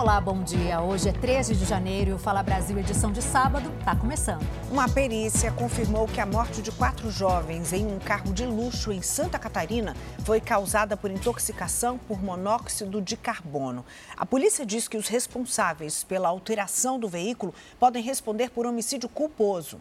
Olá, bom dia. Hoje é 13 de janeiro e o Fala Brasil, edição de sábado, está começando. Uma perícia confirmou que a morte de quatro jovens em um carro de luxo em Santa Catarina foi causada por intoxicação por monóxido de carbono. A polícia diz que os responsáveis pela alteração do veículo podem responder por homicídio culposo.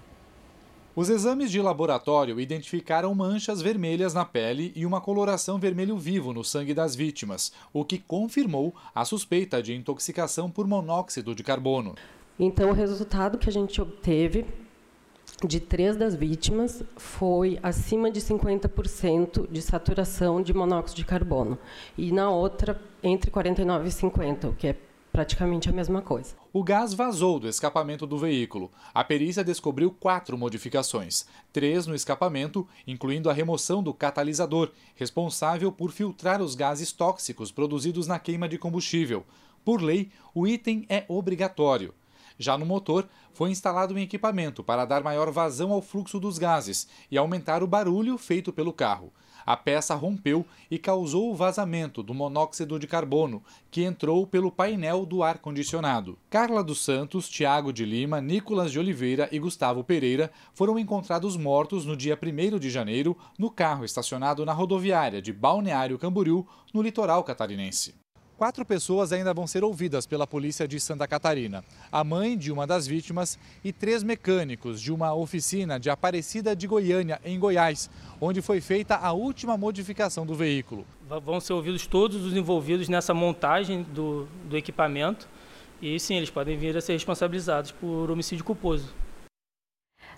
Os exames de laboratório identificaram manchas vermelhas na pele e uma coloração vermelho vivo no sangue das vítimas, o que confirmou a suspeita de intoxicação por monóxido de carbono. Então, o resultado que a gente obteve de três das vítimas foi acima de 50% de saturação de monóxido de carbono e na outra entre 49 e 50, o que é praticamente a mesma coisa. O gás vazou do escapamento do veículo. A perícia descobriu quatro modificações: três no escapamento, incluindo a remoção do catalisador, responsável por filtrar os gases tóxicos produzidos na queima de combustível. Por lei, o item é obrigatório. Já no motor, foi instalado um equipamento para dar maior vazão ao fluxo dos gases e aumentar o barulho feito pelo carro. A peça rompeu e causou o vazamento do monóxido de carbono, que entrou pelo painel do ar-condicionado. Carla dos Santos, Tiago de Lima, Nicolas de Oliveira e Gustavo Pereira foram encontrados mortos no dia 1 de janeiro no carro estacionado na rodoviária de Balneário Camboriú, no litoral catarinense. Quatro pessoas ainda vão ser ouvidas pela polícia de Santa Catarina: a mãe de uma das vítimas e três mecânicos de uma oficina de Aparecida de Goiânia, em Goiás, onde foi feita a última modificação do veículo. Vão ser ouvidos todos os envolvidos nessa montagem do, do equipamento e sim, eles podem vir a ser responsabilizados por homicídio culposo.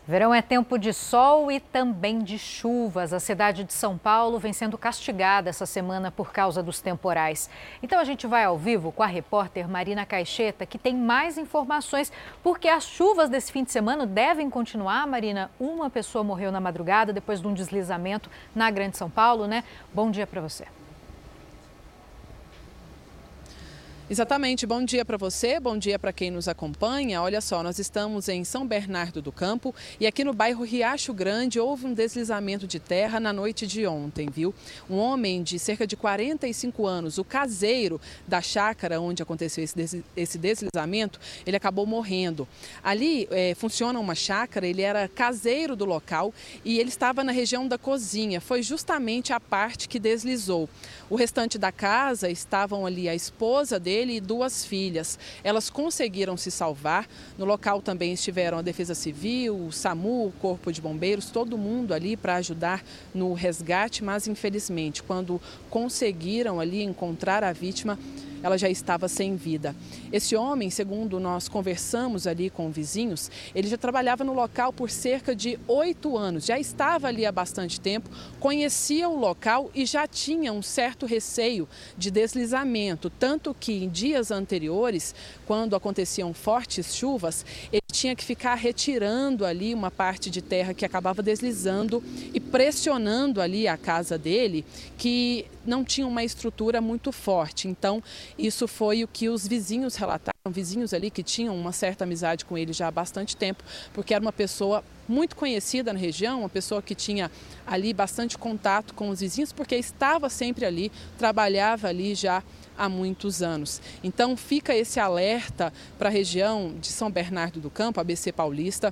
Verão é tempo de sol e também de chuvas. A cidade de São Paulo vem sendo castigada essa semana por causa dos temporais. Então a gente vai ao vivo com a repórter Marina Caixeta, que tem mais informações, porque as chuvas desse fim de semana devem continuar. Marina, uma pessoa morreu na madrugada depois de um deslizamento na Grande São Paulo, né? Bom dia para você. Exatamente. Bom dia para você, bom dia para quem nos acompanha. Olha só, nós estamos em São Bernardo do Campo e aqui no bairro Riacho Grande houve um deslizamento de terra na noite de ontem, viu? Um homem de cerca de 45 anos, o caseiro da chácara onde aconteceu esse deslizamento, ele acabou morrendo. Ali é, funciona uma chácara, ele era caseiro do local e ele estava na região da cozinha. Foi justamente a parte que deslizou. O restante da casa estavam ali a esposa dele dele e duas filhas. Elas conseguiram se salvar. No local também estiveram a Defesa Civil, o SAMU, o Corpo de Bombeiros, todo mundo ali para ajudar no resgate, mas infelizmente, quando conseguiram ali encontrar a vítima, ela já estava sem vida. Esse homem, segundo nós conversamos ali com vizinhos, ele já trabalhava no local por cerca de oito anos, já estava ali há bastante tempo, conhecia o local e já tinha um certo receio de deslizamento, tanto que em dias anteriores, quando aconteciam fortes chuvas, tinha que ficar retirando ali uma parte de terra que acabava deslizando e pressionando ali a casa dele, que não tinha uma estrutura muito forte. Então, isso foi o que os vizinhos relataram, vizinhos ali que tinham uma certa amizade com ele já há bastante tempo, porque era uma pessoa muito conhecida na região, uma pessoa que tinha ali bastante contato com os vizinhos, porque estava sempre ali, trabalhava ali já há muitos anos. Então fica esse alerta para a região de São Bernardo do Campo, ABC Paulista.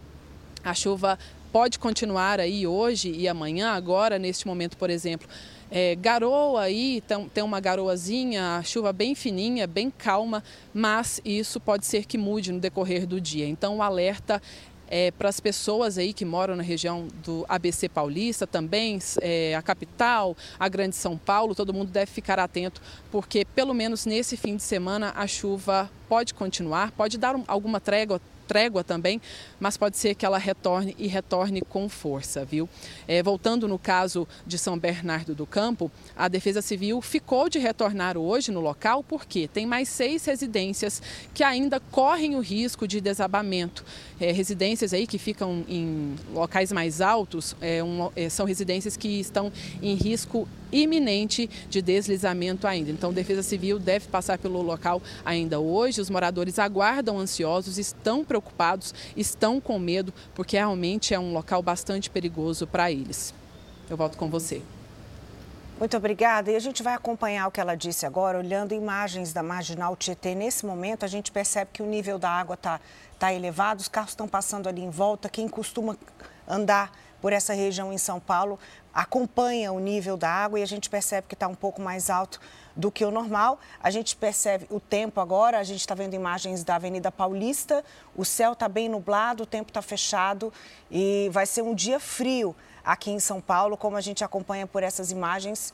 A chuva pode continuar aí hoje e amanhã, agora, neste momento, por exemplo. É, garoa aí, tem uma garoazinha, chuva bem fininha, bem calma, mas isso pode ser que mude no decorrer do dia. Então o alerta é, para as pessoas aí que moram na região do ABC Paulista, também é, a capital, a Grande São Paulo, todo mundo deve ficar atento, porque pelo menos nesse fim de semana a chuva pode continuar, pode dar um, alguma trégua trégua também, mas pode ser que ela retorne e retorne com força, viu? É, voltando no caso de São Bernardo do Campo, a Defesa Civil ficou de retornar hoje no local porque tem mais seis residências que ainda correm o risco de desabamento. É, residências aí que ficam em locais mais altos é, um, é, são residências que estão em risco iminente de deslizamento ainda. Então, a Defesa Civil deve passar pelo local ainda hoje. Os moradores aguardam ansiosos, estão preocupados, estão com medo, porque realmente é um local bastante perigoso para eles. Eu volto com você. Muito obrigada. E a gente vai acompanhar o que ela disse agora, olhando imagens da marginal Tietê. Nesse momento, a gente percebe que o nível da água está tá elevado, os carros estão passando ali em volta. Quem costuma andar por essa região em São Paulo acompanha o nível da água e a gente percebe que está um pouco mais alto do que o normal. A gente percebe o tempo agora, a gente está vendo imagens da Avenida Paulista, o céu está bem nublado, o tempo está fechado e vai ser um dia frio aqui em São Paulo, como a gente acompanha por essas imagens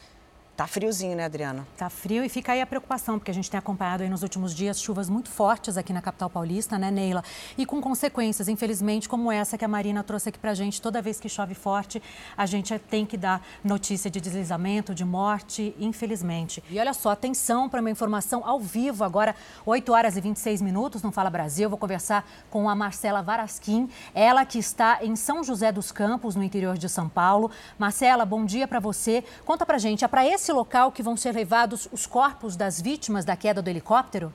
Tá friozinho, né, Adriana? Tá frio e fica aí a preocupação, porque a gente tem acompanhado aí nos últimos dias chuvas muito fortes aqui na capital paulista, né, Neila? E com consequências, infelizmente, como essa que a Marina trouxe aqui pra gente. Toda vez que chove forte, a gente tem que dar notícia de deslizamento, de morte, infelizmente. E olha só, atenção para uma informação ao vivo agora, 8 horas e 26 minutos, não Fala Brasil. Vou conversar com a Marcela Varasquim, ela que está em São José dos Campos, no interior de São Paulo. Marcela, bom dia para você. Conta pra gente, é para esse esse local que vão ser levados os corpos das vítimas da queda do helicóptero?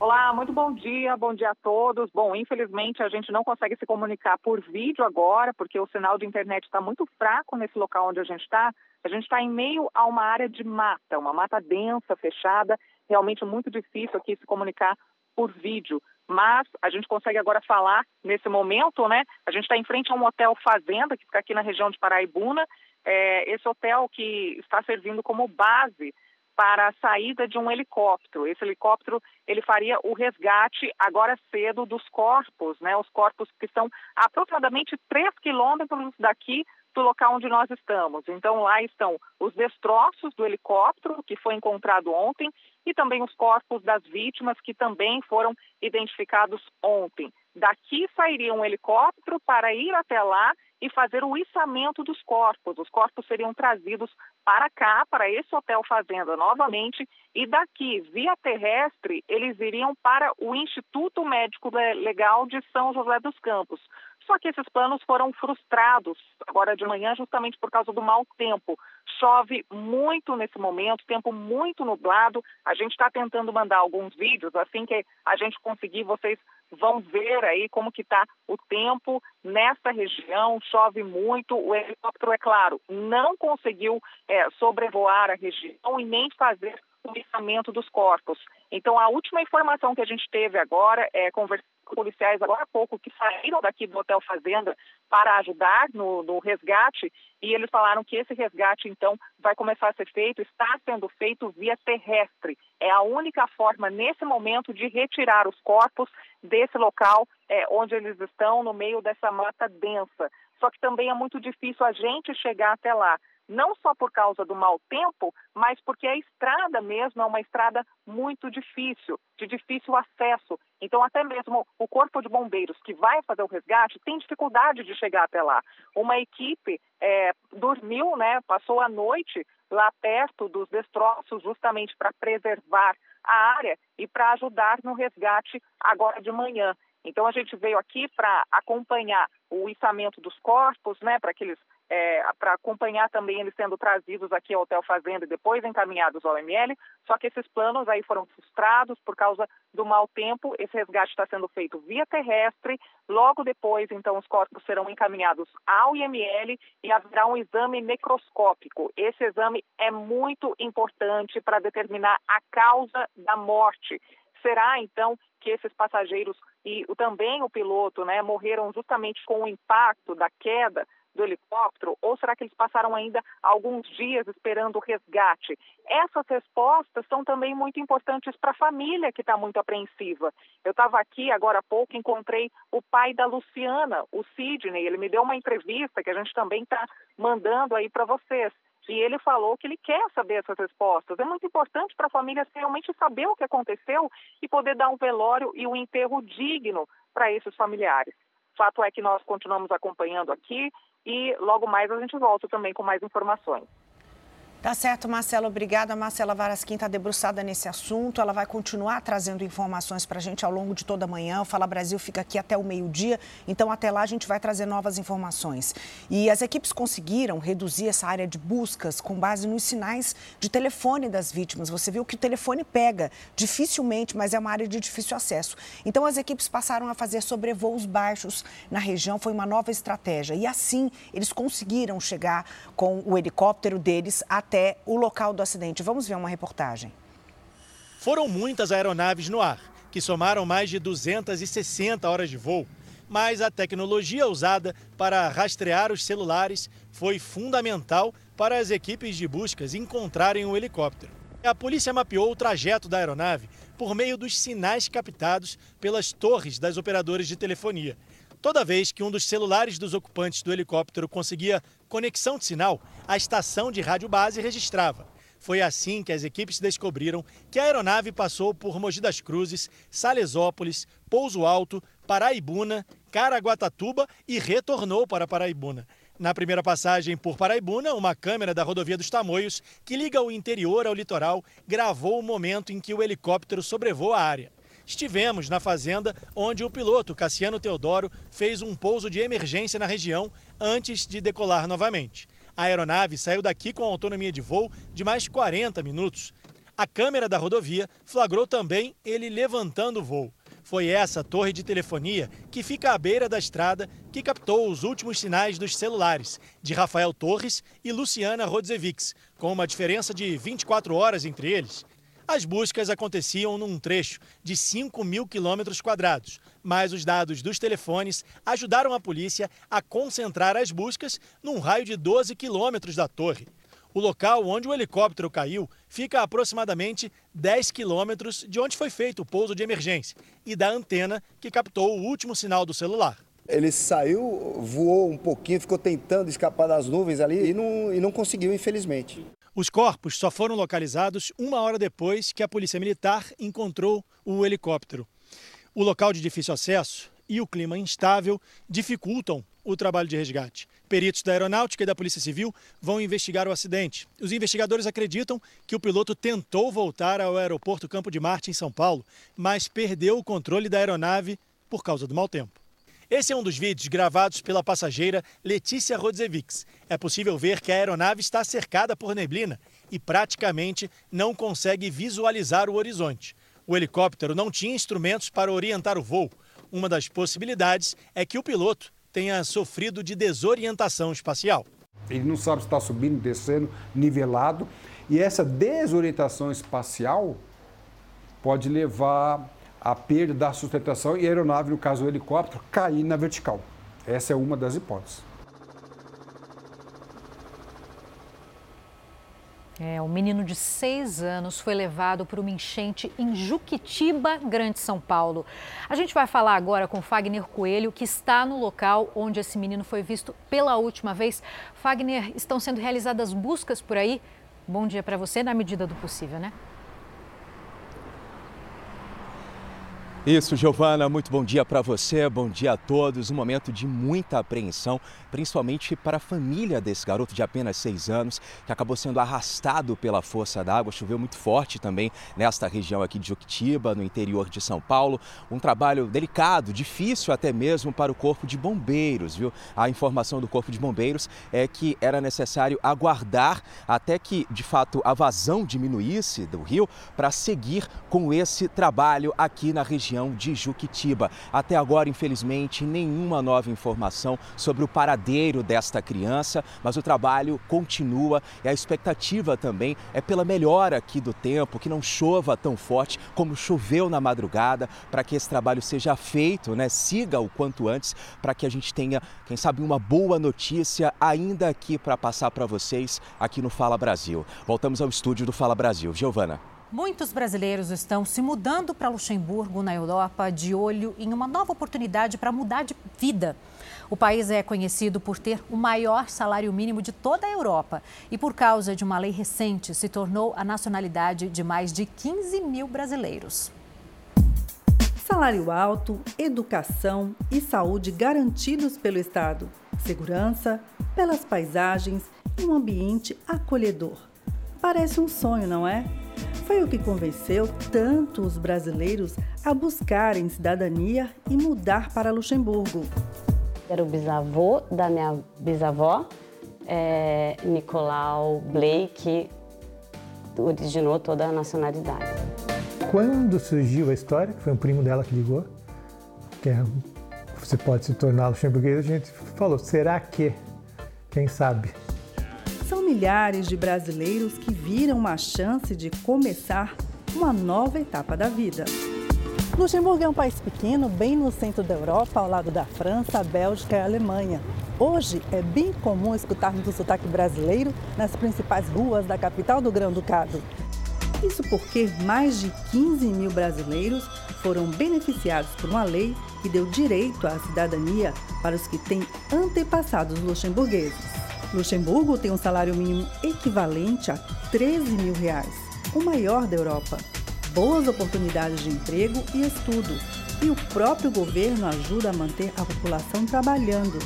Olá, muito bom dia, bom dia a todos. Bom, infelizmente a gente não consegue se comunicar por vídeo agora, porque o sinal de internet está muito fraco nesse local onde a gente está. A gente está em meio a uma área de mata, uma mata densa, fechada, realmente muito difícil aqui se comunicar por vídeo. Mas a gente consegue agora falar nesse momento, né? A gente está em frente a um hotel fazenda que fica aqui na região de Paraibuna é, esse hotel que está servindo como base para a saída de um helicóptero. Esse helicóptero ele faria o resgate agora cedo dos corpos, né? Os corpos que estão aproximadamente 3 quilômetros daqui do local onde nós estamos. Então lá estão os destroços do helicóptero que foi encontrado ontem e também os corpos das vítimas que também foram identificados ontem. Daqui sairia um helicóptero para ir até lá e fazer o içamento dos corpos. Os corpos seriam trazidos para cá, para esse hotel fazenda novamente, e daqui, via terrestre, eles iriam para o Instituto Médico Legal de São José dos Campos. Só que esses planos foram frustrados agora de manhã, justamente por causa do mau tempo. Chove muito nesse momento, tempo muito nublado. A gente está tentando mandar alguns vídeos, assim que a gente conseguir, vocês vão ver aí como que está o tempo nessa região. Chove muito. O helicóptero, é claro, não conseguiu é, sobrevoar a região e nem fazer o içamento dos corpos. Então, a última informação que a gente teve agora é conversar policiais agora há pouco que saíram daqui do Hotel Fazenda para ajudar no, no, resgate e eles falaram que esse resgate, então, vai começar a ser feito, está sendo feito via terrestre. É a única forma, nesse momento, de retirar os corpos desse local é, onde eles estão, no meio dessa mata densa. Só que também é muito difícil a gente chegar até lá não só por causa do mau tempo, mas porque a estrada mesmo é uma estrada muito difícil, de difícil acesso. Então, até mesmo o Corpo de Bombeiros, que vai fazer o resgate, tem dificuldade de chegar até lá. Uma equipe é, dormiu, né, passou a noite lá perto dos destroços, justamente para preservar a área e para ajudar no resgate agora de manhã. Então a gente veio aqui para acompanhar o içamento dos corpos, né, para que eles é, para acompanhar também eles sendo trazidos aqui ao Hotel Fazenda e depois encaminhados ao ML, só que esses planos aí foram frustrados por causa do mau tempo, esse resgate está sendo feito via terrestre, logo depois, então, os corpos serão encaminhados ao IML e haverá um exame necroscópico. Esse exame é muito importante para determinar a causa da morte. Será, então, que esses passageiros e também o piloto né, morreram justamente com o impacto da queda do helicóptero ou será que eles passaram ainda alguns dias esperando o resgate? Essas respostas são também muito importantes para a família que está muito apreensiva. Eu estava aqui agora há pouco, encontrei o pai da Luciana, o Sidney, ele me deu uma entrevista que a gente também está mandando aí para vocês. E ele falou que ele quer saber essas respostas. É muito importante para a família realmente saber o que aconteceu e poder dar um velório e um enterro digno para esses familiares. Fato é que nós continuamos acompanhando aqui e logo mais a gente volta também com mais informações. Tá certo, Marcela. Obrigada. Marcela Varasquim está debruçada nesse assunto. Ela vai continuar trazendo informações para a gente ao longo de toda a manhã. O Fala Brasil fica aqui até o meio-dia. Então, até lá, a gente vai trazer novas informações. E as equipes conseguiram reduzir essa área de buscas com base nos sinais de telefone das vítimas. Você viu que o telefone pega dificilmente, mas é uma área de difícil acesso. Então, as equipes passaram a fazer sobrevoos baixos na região. Foi uma nova estratégia. E assim, eles conseguiram chegar com o helicóptero deles até até o local do acidente. Vamos ver uma reportagem. Foram muitas aeronaves no ar, que somaram mais de 260 horas de voo. Mas a tecnologia usada para rastrear os celulares foi fundamental para as equipes de buscas encontrarem o helicóptero. A polícia mapeou o trajeto da aeronave por meio dos sinais captados pelas torres das operadoras de telefonia. Toda vez que um dos celulares dos ocupantes do helicóptero conseguia conexão de sinal, a estação de rádio base registrava. Foi assim que as equipes descobriram que a aeronave passou por Mogi das Cruzes, Salesópolis, Pouso Alto, Paraibuna, Caraguatatuba e retornou para Paraibuna. Na primeira passagem por Paraibuna, uma câmera da rodovia dos Tamoios, que liga o interior ao litoral, gravou o momento em que o helicóptero sobrevoou a área. Estivemos na fazenda onde o piloto Cassiano Teodoro fez um pouso de emergência na região antes de decolar novamente. A aeronave saiu daqui com autonomia de voo de mais 40 minutos. A câmera da rodovia flagrou também ele levantando o voo. Foi essa torre de telefonia que fica à beira da estrada que captou os últimos sinais dos celulares de Rafael Torres e Luciana Rodzevics, com uma diferença de 24 horas entre eles. As buscas aconteciam num trecho de 5 mil quilômetros quadrados, mas os dados dos telefones ajudaram a polícia a concentrar as buscas num raio de 12 quilômetros da torre. O local onde o helicóptero caiu fica a aproximadamente 10 quilômetros de onde foi feito o pouso de emergência e da antena que captou o último sinal do celular. Ele saiu, voou um pouquinho, ficou tentando escapar das nuvens ali e não, e não conseguiu, infelizmente. Os corpos só foram localizados uma hora depois que a Polícia Militar encontrou o helicóptero. O local de difícil acesso e o clima instável dificultam o trabalho de resgate. Peritos da Aeronáutica e da Polícia Civil vão investigar o acidente. Os investigadores acreditam que o piloto tentou voltar ao aeroporto Campo de Marte, em São Paulo, mas perdeu o controle da aeronave por causa do mau tempo. Esse é um dos vídeos gravados pela passageira Letícia Rodzevics. É possível ver que a aeronave está cercada por neblina e praticamente não consegue visualizar o horizonte. O helicóptero não tinha instrumentos para orientar o voo. Uma das possibilidades é que o piloto tenha sofrido de desorientação espacial. Ele não sabe se está subindo, descendo, nivelado. E essa desorientação espacial pode levar a perda da sustentação e a aeronave, no caso o helicóptero, cair na vertical. Essa é uma das hipóteses. É, um menino de seis anos foi levado por uma enchente em Juquitiba, Grande São Paulo. A gente vai falar agora com Fagner Coelho, que está no local onde esse menino foi visto pela última vez. Fagner, estão sendo realizadas buscas por aí? Bom dia para você, na medida do possível, né? Isso, Giovana, muito bom dia para você, bom dia a todos. Um momento de muita apreensão, principalmente para a família desse garoto de apenas seis anos, que acabou sendo arrastado pela força d'água. Choveu muito forte também nesta região aqui de Juquitiba, no interior de São Paulo. Um trabalho delicado, difícil até mesmo para o Corpo de Bombeiros, viu? A informação do Corpo de Bombeiros é que era necessário aguardar até que, de fato, a vazão diminuísse do rio para seguir com esse trabalho aqui na região região de Juquitiba. Até agora, infelizmente, nenhuma nova informação sobre o paradeiro desta criança, mas o trabalho continua e a expectativa também é pela melhora aqui do tempo, que não chova tão forte como choveu na madrugada, para que esse trabalho seja feito, né? Siga o quanto antes, para que a gente tenha, quem sabe, uma boa notícia ainda aqui para passar para vocês aqui no Fala Brasil. Voltamos ao estúdio do Fala Brasil. Giovana. Muitos brasileiros estão se mudando para Luxemburgo, na Europa, de olho em uma nova oportunidade para mudar de vida. O país é conhecido por ter o maior salário mínimo de toda a Europa e, por causa de uma lei recente, se tornou a nacionalidade de mais de 15 mil brasileiros. Salário alto, educação e saúde garantidos pelo Estado, segurança, pelas paisagens e um ambiente acolhedor. Parece um sonho, não é? Foi o que convenceu tanto os brasileiros a buscarem cidadania e mudar para Luxemburgo. Era o bisavô da minha bisavó, é, Nicolau Blake, originou toda a nacionalidade. Quando surgiu a história, que foi um primo dela que ligou, que é, você pode se tornar luxemburguês, a gente falou, será que? Quem sabe? São milhares de brasileiros que viram uma chance de começar uma nova etapa da vida. Luxemburgo é um país pequeno, bem no centro da Europa, ao lado da França, Bélgica e Alemanha. Hoje é bem comum escutarmos o sotaque brasileiro nas principais ruas da capital do Grão-Ducado. Isso porque mais de 15 mil brasileiros foram beneficiados por uma lei que deu direito à cidadania para os que têm antepassados luxemburgueses. Luxemburgo tem um salário mínimo equivalente a 13 mil reais, o maior da Europa. Boas oportunidades de emprego e estudo. E o próprio governo ajuda a manter a população trabalhando.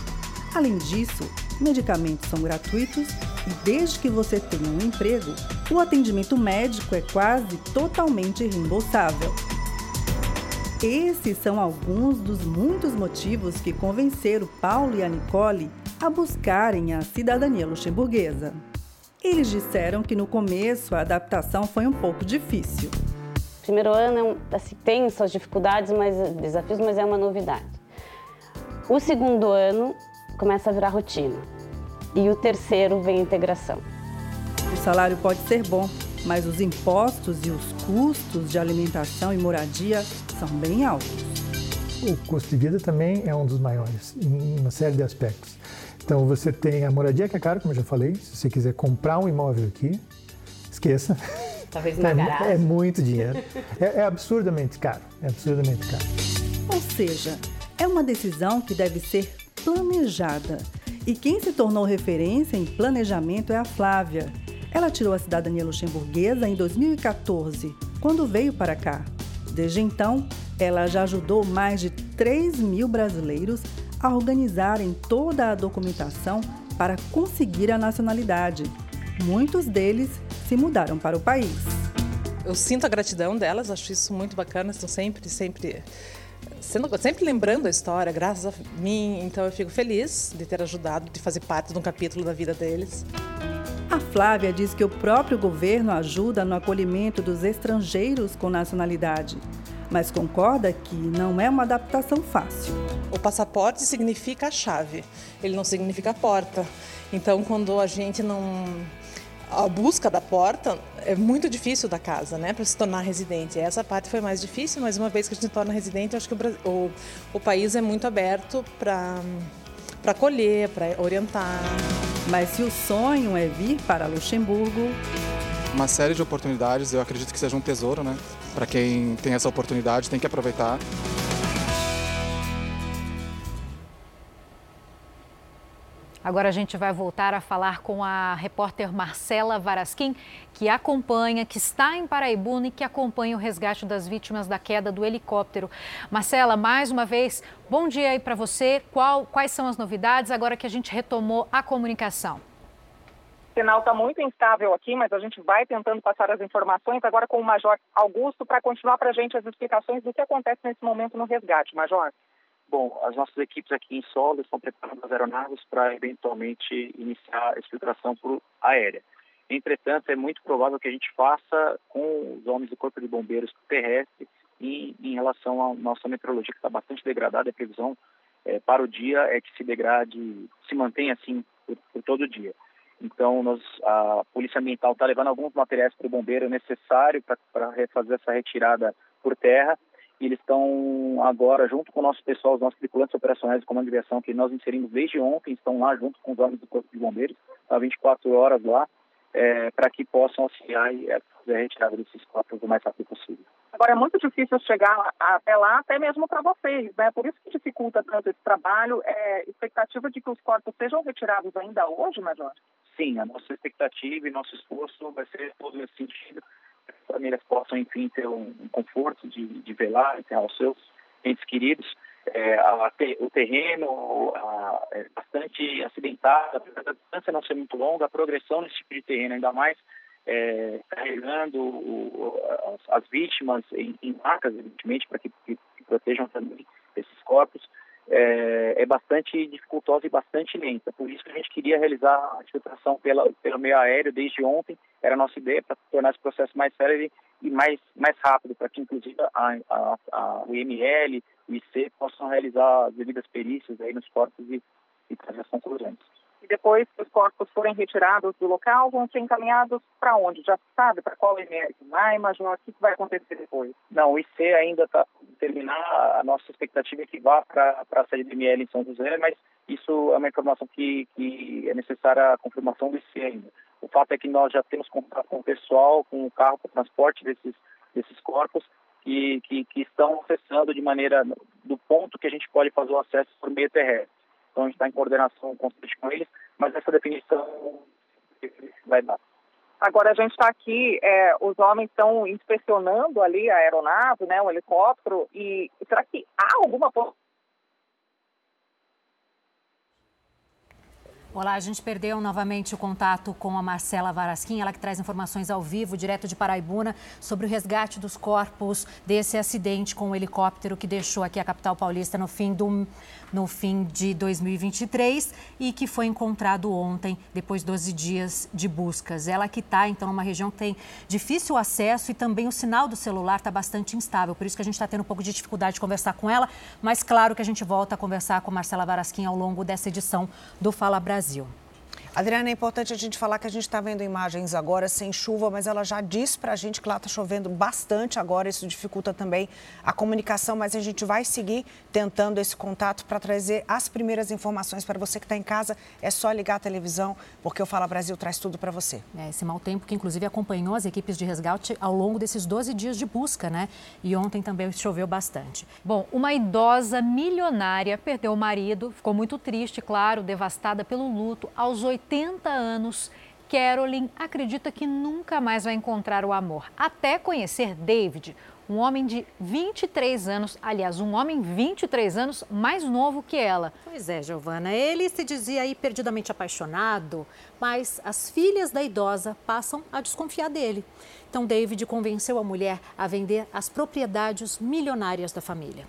Além disso, medicamentos são gratuitos e desde que você tenha um emprego, o atendimento médico é quase totalmente reembolsável. Esses são alguns dos muitos motivos que convenceram Paulo e a Nicole a buscarem a cidadania luxemburguesa. Eles disseram que no começo a adaptação foi um pouco difícil. O primeiro ano assim, tem suas dificuldades, mas desafios, mas é uma novidade. O segundo ano começa a virar rotina e o terceiro vem a integração. O salário pode ser bom, mas os impostos e os custos de alimentação e moradia são bem altos. O custo de vida também é um dos maiores, em uma série de aspectos. Então você tem a moradia que é caro, como eu já falei. Se você quiser comprar um imóvel aqui, esqueça. Talvez uma é. É muito dinheiro. É, é absurdamente caro. É absurdamente caro. Ou seja, é uma decisão que deve ser planejada. E quem se tornou referência em planejamento é a Flávia. Ela tirou a cidadania luxemburguesa em 2014, quando veio para cá. Desde então, ela já ajudou mais de 3 mil brasileiros a organizarem toda a documentação para conseguir a nacionalidade. Muitos deles se mudaram para o país. Eu sinto a gratidão delas, acho isso muito bacana, estão sempre, sempre sendo, sempre lembrando a história, graças a mim, então eu fico feliz de ter ajudado, de fazer parte de um capítulo da vida deles. A Flávia diz que o próprio governo ajuda no acolhimento dos estrangeiros com nacionalidade mas concorda que não é uma adaptação fácil. O passaporte significa a chave, ele não significa a porta. Então, quando a gente não a busca da porta é muito difícil da casa, né, para se tornar residente. Essa parte foi mais difícil, mas uma vez que a gente torna residente, acho que o, o, o país é muito aberto para para acolher, para orientar. Mas se o sonho é vir para Luxemburgo, uma série de oportunidades, eu acredito que seja um tesouro, né? Para quem tem essa oportunidade, tem que aproveitar. Agora a gente vai voltar a falar com a repórter Marcela Varasquim, que acompanha, que está em Paraibuna e que acompanha o resgate das vítimas da queda do helicóptero. Marcela, mais uma vez, bom dia aí para você. Qual, quais são as novidades agora que a gente retomou a comunicação? sinal está muito instável aqui, mas a gente vai tentando passar as informações agora com o Major Augusto para continuar para a gente as explicações do que acontece nesse momento no resgate. Major. Bom, as nossas equipes aqui em solo estão preparando as aeronaves para eventualmente iniciar a exfiltração por aérea. Entretanto, é muito provável que a gente faça com os homens do Corpo de Bombeiros terrestre e em relação à nossa meteorologia, que está bastante degradada, a previsão é, para o dia é que se degrade, se mantenha assim por, por todo o dia. Então, nós, a Polícia Ambiental está levando alguns materiais para o bombeiro necessário para fazer essa retirada por terra. E eles estão agora, junto com o nosso pessoal, os nossos tripulantes operacionais do Comando de Aviação, que nós inserimos desde ontem, estão lá junto com os homens do Corpo de Bombeiros, há 24 horas lá, é, para que possam auxiliar e é, fazer a retirada desses corpos o mais rápido possível. Agora, é muito difícil chegar até lá, até mesmo para vocês, né? Por isso que dificulta tanto esse trabalho. É expectativa de que os corpos sejam retirados ainda hoje, Major? Sim, a nossa expectativa e nosso esforço vai ser todo nesse sentido. As famílias possam, enfim, ter um, um conforto de, de velar, enterrar os seus entes queridos. É, a, o terreno a, é bastante acidentado, da distância não ser muito longa, a progressão nesse tipo de terreno, ainda mais é, carregando o, as, as, vítimas em, em macas, evidentemente, para que, que, protejam também esses corpos, é, é, bastante dificultosa e bastante lenta. Por isso que a gente queria realizar a infiltração pela, pelo meio aéreo desde ontem. Era a nossa ideia para tornar esse processo mais sério e mais, mais rápido, para que inclusive a, a, a, o IML, o IC possam realizar as devidas perícias aí nos corpos e, e trazer. E depois que os corpos forem retirados do local, vão ser encaminhados para onde? Já sabe para qual IML vai, Major? O que vai acontecer depois? Não, o IC ainda está terminar. A nossa expectativa é que vá para a sede do IML em São José, mas isso é uma informação que, que é necessária a confirmação do IC ainda. O fato é que nós já temos contato com o pessoal, com o carro para o transporte desses, desses corpos, que, que, que, estão acessando de maneira do ponto que a gente pode fazer o acesso por meio terrestre. Então a gente está em coordenação constante com eles, mas essa definição vai dar. Agora a gente está aqui, é, os homens estão inspecionando ali a aeronave, né, o helicóptero, e será que há alguma possibilidade Olá, a gente perdeu novamente o contato com a Marcela Varasquim, ela que traz informações ao vivo, direto de Paraibuna, sobre o resgate dos corpos desse acidente com o helicóptero que deixou aqui a capital paulista no fim, do, no fim de 2023 e que foi encontrado ontem, depois de 12 dias de buscas. Ela que está, então, numa região que tem difícil acesso e também o sinal do celular está bastante instável, por isso que a gente está tendo um pouco de dificuldade de conversar com ela, mas claro que a gente volta a conversar com Marcela Varasquim ao longo dessa edição do Fala Brasil. Brasil. Adriana, é importante a gente falar que a gente está vendo imagens agora sem chuva, mas ela já disse para a gente que lá está chovendo bastante agora. Isso dificulta também a comunicação, mas a gente vai seguir tentando esse contato para trazer as primeiras informações para você que está em casa. É só ligar a televisão, porque o Fala Brasil traz tudo para você. É, esse mau tempo que inclusive acompanhou as equipes de resgate ao longo desses 12 dias de busca, né? E ontem também choveu bastante. Bom, uma idosa milionária perdeu o marido, ficou muito triste, claro, devastada pelo luto aos 80 80 anos, Carolyn acredita que nunca mais vai encontrar o amor, até conhecer David, um homem de 23 anos, aliás, um homem 23 anos mais novo que ela. Pois é, Giovana, ele se dizia aí perdidamente apaixonado, mas as filhas da idosa passam a desconfiar dele. Então, David convenceu a mulher a vender as propriedades milionárias da família.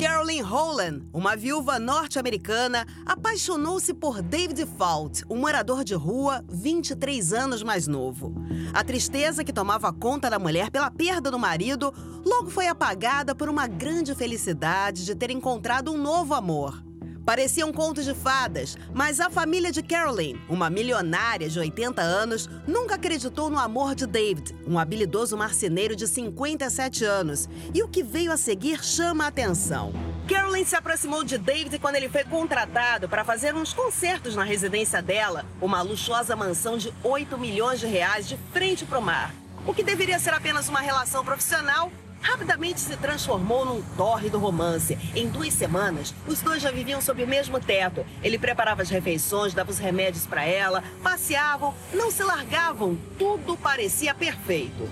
Carolyn Holland, uma viúva norte-americana, apaixonou-se por David Fault, um morador de rua 23 anos mais novo. A tristeza que tomava conta da mulher pela perda do marido logo foi apagada por uma grande felicidade de ter encontrado um novo amor. Parecia um conto de fadas, mas a família de Caroline, uma milionária de 80 anos, nunca acreditou no amor de David, um habilidoso marceneiro de 57 anos. E o que veio a seguir chama a atenção. Caroline se aproximou de David quando ele foi contratado para fazer uns concertos na residência dela, uma luxuosa mansão de 8 milhões de reais de frente para o mar. O que deveria ser apenas uma relação profissional rapidamente se transformou num tórrido romance. Em duas semanas, os dois já viviam sob o mesmo teto. Ele preparava as refeições, dava os remédios para ela, passeavam, não se largavam, tudo parecia perfeito.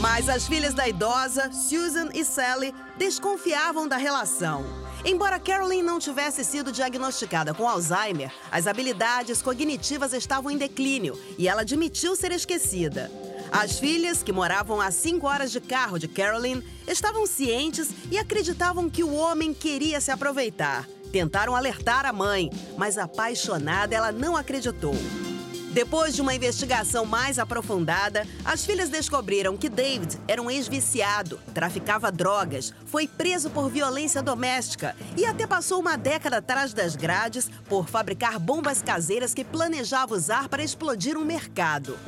Mas as filhas da idosa, Susan e Sally, desconfiavam da relação. Embora Carolyn não tivesse sido diagnosticada com Alzheimer, as habilidades cognitivas estavam em declínio e ela admitiu ser esquecida. As filhas, que moravam a cinco horas de carro de Carolyn, estavam cientes e acreditavam que o homem queria se aproveitar. Tentaram alertar a mãe, mas apaixonada ela não acreditou. Depois de uma investigação mais aprofundada, as filhas descobriram que David era um ex-viciado, traficava drogas, foi preso por violência doméstica e até passou uma década atrás das grades por fabricar bombas caseiras que planejava usar para explodir um mercado.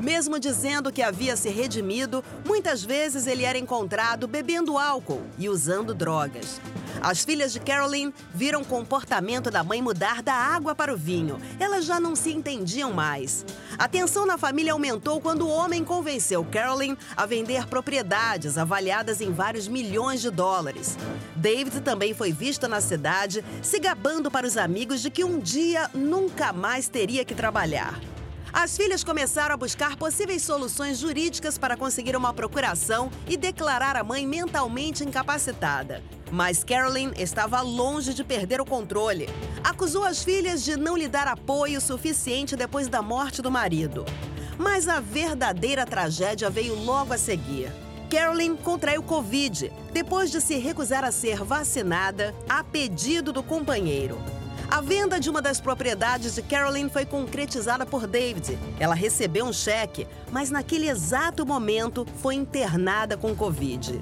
Mesmo dizendo que havia se redimido, muitas vezes ele era encontrado bebendo álcool e usando drogas. As filhas de Caroline viram o comportamento da mãe mudar da água para o vinho. Elas já não se entendiam mais. A tensão na família aumentou quando o homem convenceu Caroline a vender propriedades avaliadas em vários milhões de dólares. David também foi visto na cidade se gabando para os amigos de que um dia nunca mais teria que trabalhar. As filhas começaram a buscar possíveis soluções jurídicas para conseguir uma procuração e declarar a mãe mentalmente incapacitada. Mas Carolyn estava longe de perder o controle. Acusou as filhas de não lhe dar apoio suficiente depois da morte do marido. Mas a verdadeira tragédia veio logo a seguir. Carolyn contraiu Covid depois de se recusar a ser vacinada a pedido do companheiro. A venda de uma das propriedades de Carolyn foi concretizada por David. Ela recebeu um cheque, mas naquele exato momento foi internada com Covid.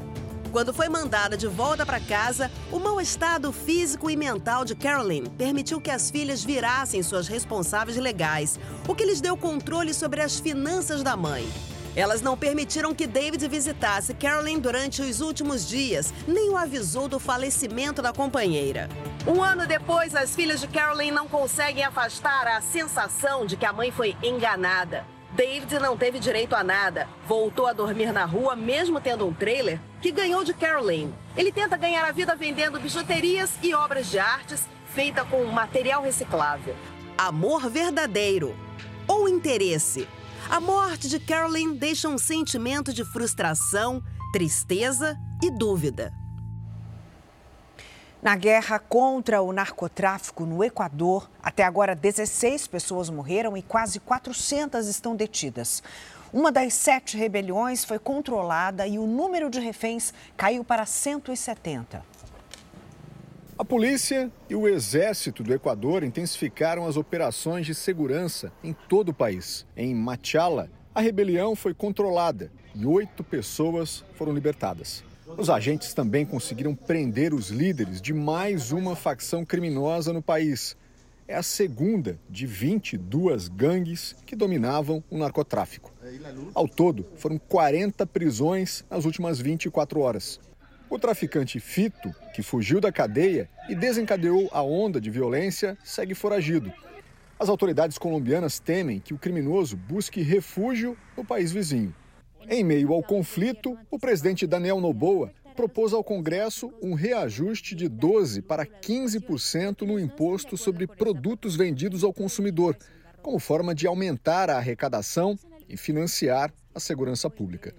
Quando foi mandada de volta para casa, o mau estado físico e mental de Carolyn permitiu que as filhas virassem suas responsáveis legais, o que lhes deu controle sobre as finanças da mãe. Elas não permitiram que David visitasse Carolyn durante os últimos dias, nem o avisou do falecimento da companheira. Um ano depois, as filhas de Carolyn não conseguem afastar a sensação de que a mãe foi enganada. David não teve direito a nada. Voltou a dormir na rua, mesmo tendo um trailer, que ganhou de Caroline. Ele tenta ganhar a vida vendendo bijuterias e obras de artes feita com material reciclável. Amor verdadeiro ou interesse. A morte de Caroline deixa um sentimento de frustração, tristeza e dúvida. Na guerra contra o narcotráfico no Equador, até agora 16 pessoas morreram e quase 400 estão detidas. Uma das sete rebeliões foi controlada e o número de reféns caiu para 170. A polícia e o exército do Equador intensificaram as operações de segurança em todo o país. Em Machala, a rebelião foi controlada e oito pessoas foram libertadas. Os agentes também conseguiram prender os líderes de mais uma facção criminosa no país. É a segunda de 22 gangues que dominavam o narcotráfico. Ao todo, foram 40 prisões nas últimas 24 horas. O traficante Fito, que fugiu da cadeia e desencadeou a onda de violência, segue foragido. As autoridades colombianas temem que o criminoso busque refúgio no país vizinho. Em meio ao conflito, o presidente Daniel Noboa propôs ao Congresso um reajuste de 12% para 15% no imposto sobre produtos vendidos ao consumidor, como forma de aumentar a arrecadação e financiar a segurança pública.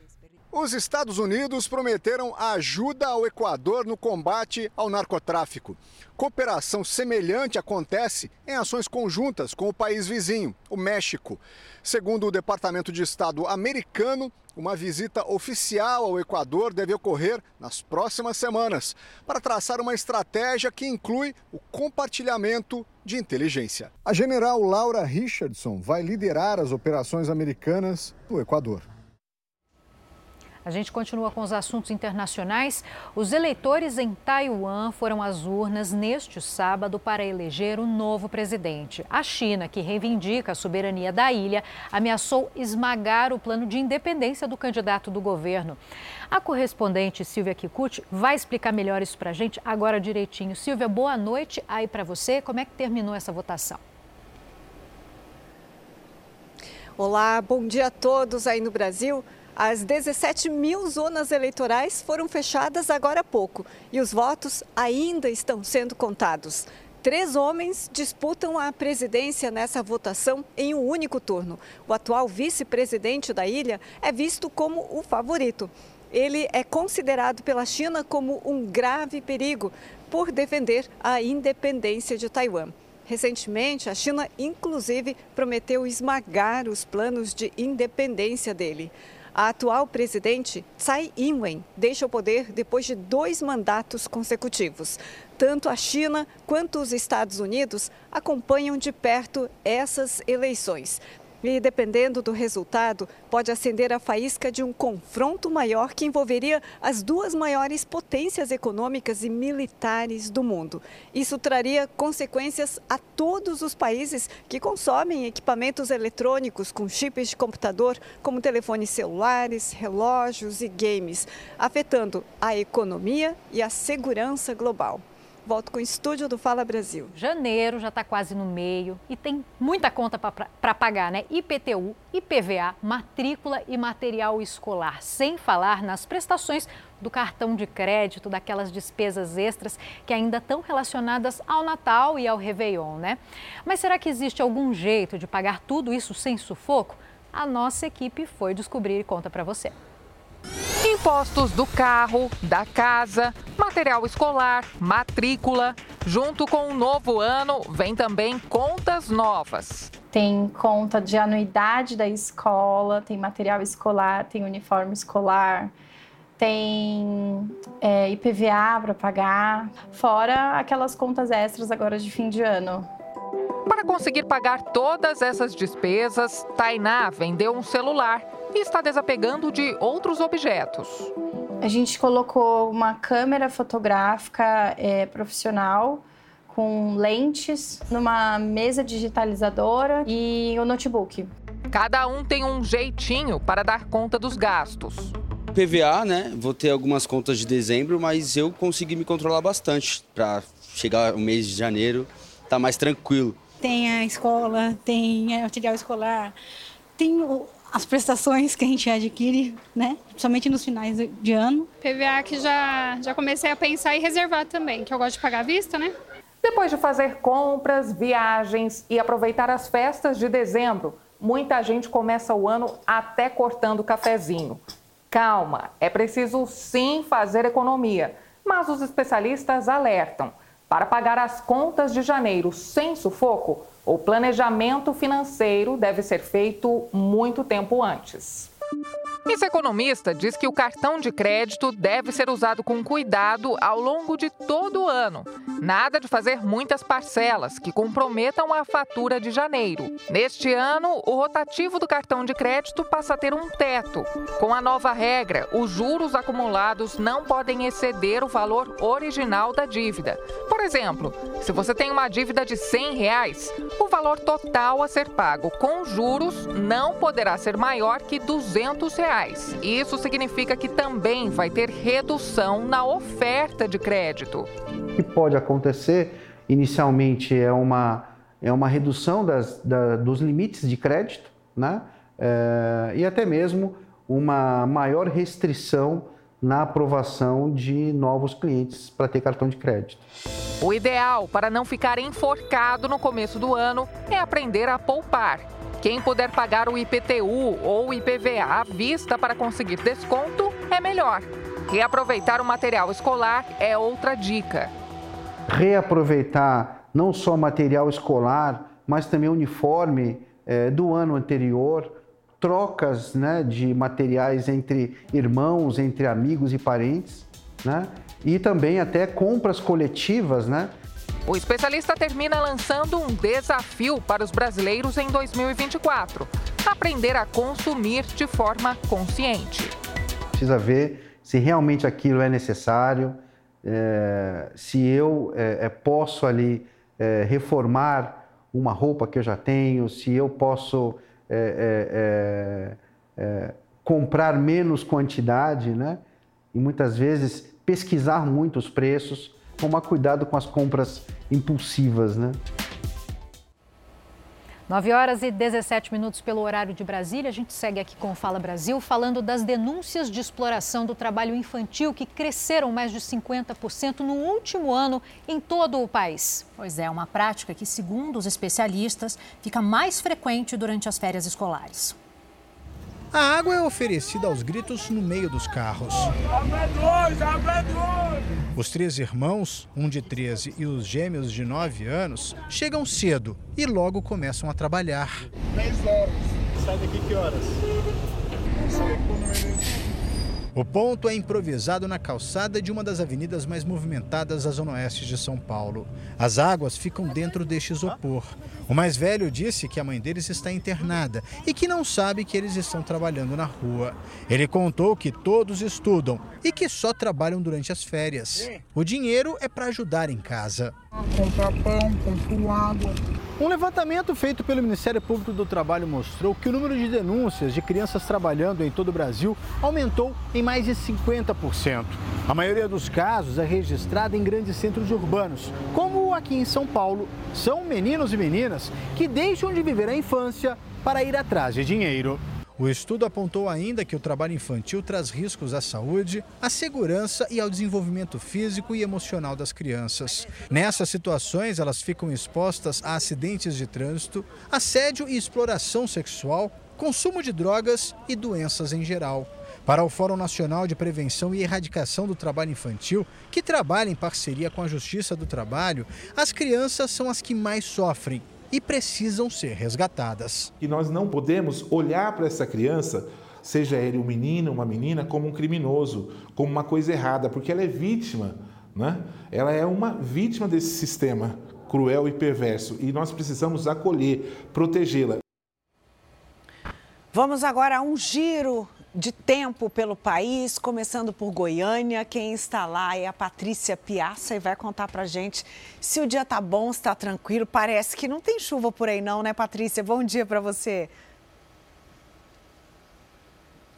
Os Estados Unidos prometeram ajuda ao Equador no combate ao narcotráfico. Cooperação semelhante acontece em ações conjuntas com o país vizinho, o México. Segundo o Departamento de Estado americano, uma visita oficial ao Equador deve ocorrer nas próximas semanas para traçar uma estratégia que inclui o compartilhamento de inteligência. A general Laura Richardson vai liderar as operações americanas no Equador. A gente continua com os assuntos internacionais. Os eleitores em Taiwan foram às urnas neste sábado para eleger o um novo presidente. A China, que reivindica a soberania da ilha, ameaçou esmagar o plano de independência do candidato do governo. A correspondente Silvia Kikuchi vai explicar melhor isso para a gente agora direitinho. Silvia, boa noite aí para você. Como é que terminou essa votação? Olá, bom dia a todos aí no Brasil. As 17 mil zonas eleitorais foram fechadas agora há pouco e os votos ainda estão sendo contados. Três homens disputam a presidência nessa votação em um único turno. O atual vice-presidente da ilha é visto como o favorito. Ele é considerado pela China como um grave perigo por defender a independência de Taiwan. Recentemente, a China, inclusive, prometeu esmagar os planos de independência dele. A atual presidente, Tsai Ing-wen, deixa o poder depois de dois mandatos consecutivos. Tanto a China quanto os Estados Unidos acompanham de perto essas eleições. E, dependendo do resultado, pode acender a faísca de um confronto maior que envolveria as duas maiores potências econômicas e militares do mundo. Isso traria consequências a todos os países que consomem equipamentos eletrônicos com chips de computador, como telefones celulares, relógios e games, afetando a economia e a segurança global. Volto com o estúdio do Fala Brasil. Janeiro já está quase no meio e tem muita conta para pagar, né? IPTU, IPVA, matrícula e material escolar, sem falar nas prestações do cartão de crédito, daquelas despesas extras que ainda estão relacionadas ao Natal e ao Réveillon, né? Mas será que existe algum jeito de pagar tudo isso sem sufoco? A nossa equipe foi descobrir e conta para você. Impostos do carro, da casa, material escolar, matrícula, Junto com o novo ano, vem também contas novas. Tem conta de anuidade da escola, tem material escolar, tem uniforme escolar, tem é, IPVA para pagar, fora aquelas contas extras agora de fim de ano. Para conseguir pagar todas essas despesas, Tainá vendeu um celular e está desapegando de outros objetos. A gente colocou uma câmera fotográfica é, profissional com lentes numa mesa digitalizadora e o um notebook. Cada um tem um jeitinho para dar conta dos gastos. PVA, né? Vou ter algumas contas de dezembro, mas eu consegui me controlar bastante para chegar o mês de janeiro, tá mais tranquilo. Tem a escola, tem material escolar, tem as prestações que a gente adquire, né? Principalmente nos finais de ano. PVA que já, já comecei a pensar e reservar também, que eu gosto de pagar à vista, né? Depois de fazer compras, viagens e aproveitar as festas de dezembro, muita gente começa o ano até cortando cafezinho. Calma, é preciso sim fazer economia, mas os especialistas alertam. Para pagar as contas de janeiro sem sufoco, o planejamento financeiro deve ser feito muito tempo antes. Esse economista diz que o cartão de crédito deve ser usado com cuidado ao longo de todo o ano. Nada de fazer muitas parcelas que comprometam a fatura de janeiro. Neste ano, o rotativo do cartão de crédito passa a ter um teto. Com a nova regra, os juros acumulados não podem exceder o valor original da dívida. Por exemplo, se você tem uma dívida de 100 reais, o valor total a ser pago com juros não poderá ser maior que 200 reais reais. Isso significa que também vai ter redução na oferta de crédito. O que pode acontecer inicialmente é uma, é uma redução das, da, dos limites de crédito, né? É, e até mesmo uma maior restrição na aprovação de novos clientes para ter cartão de crédito. O ideal para não ficar enforcado no começo do ano é aprender a poupar quem puder pagar o IPTU ou IPVA à vista para conseguir desconto é melhor. Reaproveitar o material escolar é outra dica. Reaproveitar não só material escolar, mas também uniforme é, do ano anterior, trocas né, de materiais entre irmãos, entre amigos e parentes, né? e também até compras coletivas, né? O especialista termina lançando um desafio para os brasileiros em 2024: aprender a consumir de forma consciente. Precisa ver se realmente aquilo é necessário, é, se eu é, é posso ali é, reformar uma roupa que eu já tenho, se eu posso é, é, comprar menos quantidade, né? E muitas vezes pesquisar muito os preços tomar cuidado com as compras impulsivas, né? 9 horas e 17 minutos pelo horário de Brasília. A gente segue aqui com o Fala Brasil, falando das denúncias de exploração do trabalho infantil que cresceram mais de 50% no último ano em todo o país. Pois é, uma prática que, segundo os especialistas, fica mais frequente durante as férias escolares. A água é oferecida aos gritos no meio dos carros. Os três irmãos, um de 13 e os gêmeos de 9 anos, chegam cedo e logo começam a trabalhar. 10 horas. Sai daqui que horas? Não sei quando o ponto é improvisado na calçada de uma das avenidas mais movimentadas da zona oeste de São Paulo. As águas ficam dentro deste isopor. O mais velho disse que a mãe deles está internada e que não sabe que eles estão trabalhando na rua. Ele contou que todos estudam e que só trabalham durante as férias. O dinheiro é para ajudar em casa. Comprar pão, água. Um levantamento feito pelo Ministério Público do Trabalho mostrou que o número de denúncias de crianças trabalhando em todo o Brasil aumentou em mais de 50%. A maioria dos casos é registrada em grandes centros urbanos, como aqui em São Paulo. São meninos e meninas que deixam de viver a infância para ir atrás de dinheiro. O estudo apontou ainda que o trabalho infantil traz riscos à saúde, à segurança e ao desenvolvimento físico e emocional das crianças. Nessas situações, elas ficam expostas a acidentes de trânsito, assédio e exploração sexual, consumo de drogas e doenças em geral. Para o Fórum Nacional de Prevenção e Erradicação do Trabalho Infantil, que trabalha em parceria com a Justiça do Trabalho, as crianças são as que mais sofrem e precisam ser resgatadas. E nós não podemos olhar para essa criança, seja ele um menino, uma menina, como um criminoso, como uma coisa errada, porque ela é vítima, né? Ela é uma vítima desse sistema cruel e perverso e nós precisamos acolher, protegê-la. Vamos agora a um giro de tempo pelo país, começando por Goiânia. Quem está lá é a Patrícia Piaça e vai contar pra gente se o dia tá bom, se tá tranquilo. Parece que não tem chuva por aí não, né, Patrícia? Bom dia para você.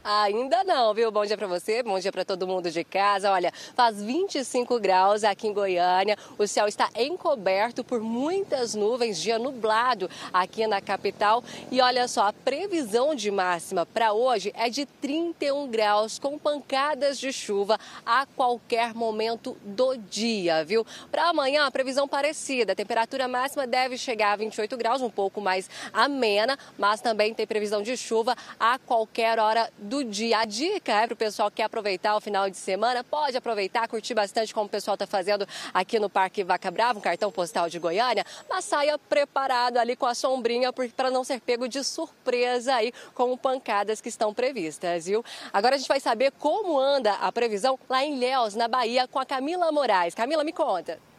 Ainda não, viu? Bom dia para você, bom dia para todo mundo de casa. Olha, faz 25 graus aqui em Goiânia. O céu está encoberto por muitas nuvens, dia nublado aqui na capital. E olha só, a previsão de máxima para hoje é de 31 graus com pancadas de chuva a qualquer momento do dia, viu? Para amanhã, a previsão parecida. A temperatura máxima deve chegar a 28 graus, um pouco mais amena, mas também tem previsão de chuva a qualquer hora do do dia. A dica é para o pessoal que quer aproveitar o final de semana, pode aproveitar, curtir bastante como o pessoal está fazendo aqui no Parque Vaca Brava, um cartão postal de Goiânia, mas saia preparado ali com a sombrinha para não ser pego de surpresa aí com pancadas que estão previstas, viu? Agora a gente vai saber como anda a previsão lá em Léus, na Bahia, com a Camila Moraes. Camila, me conta.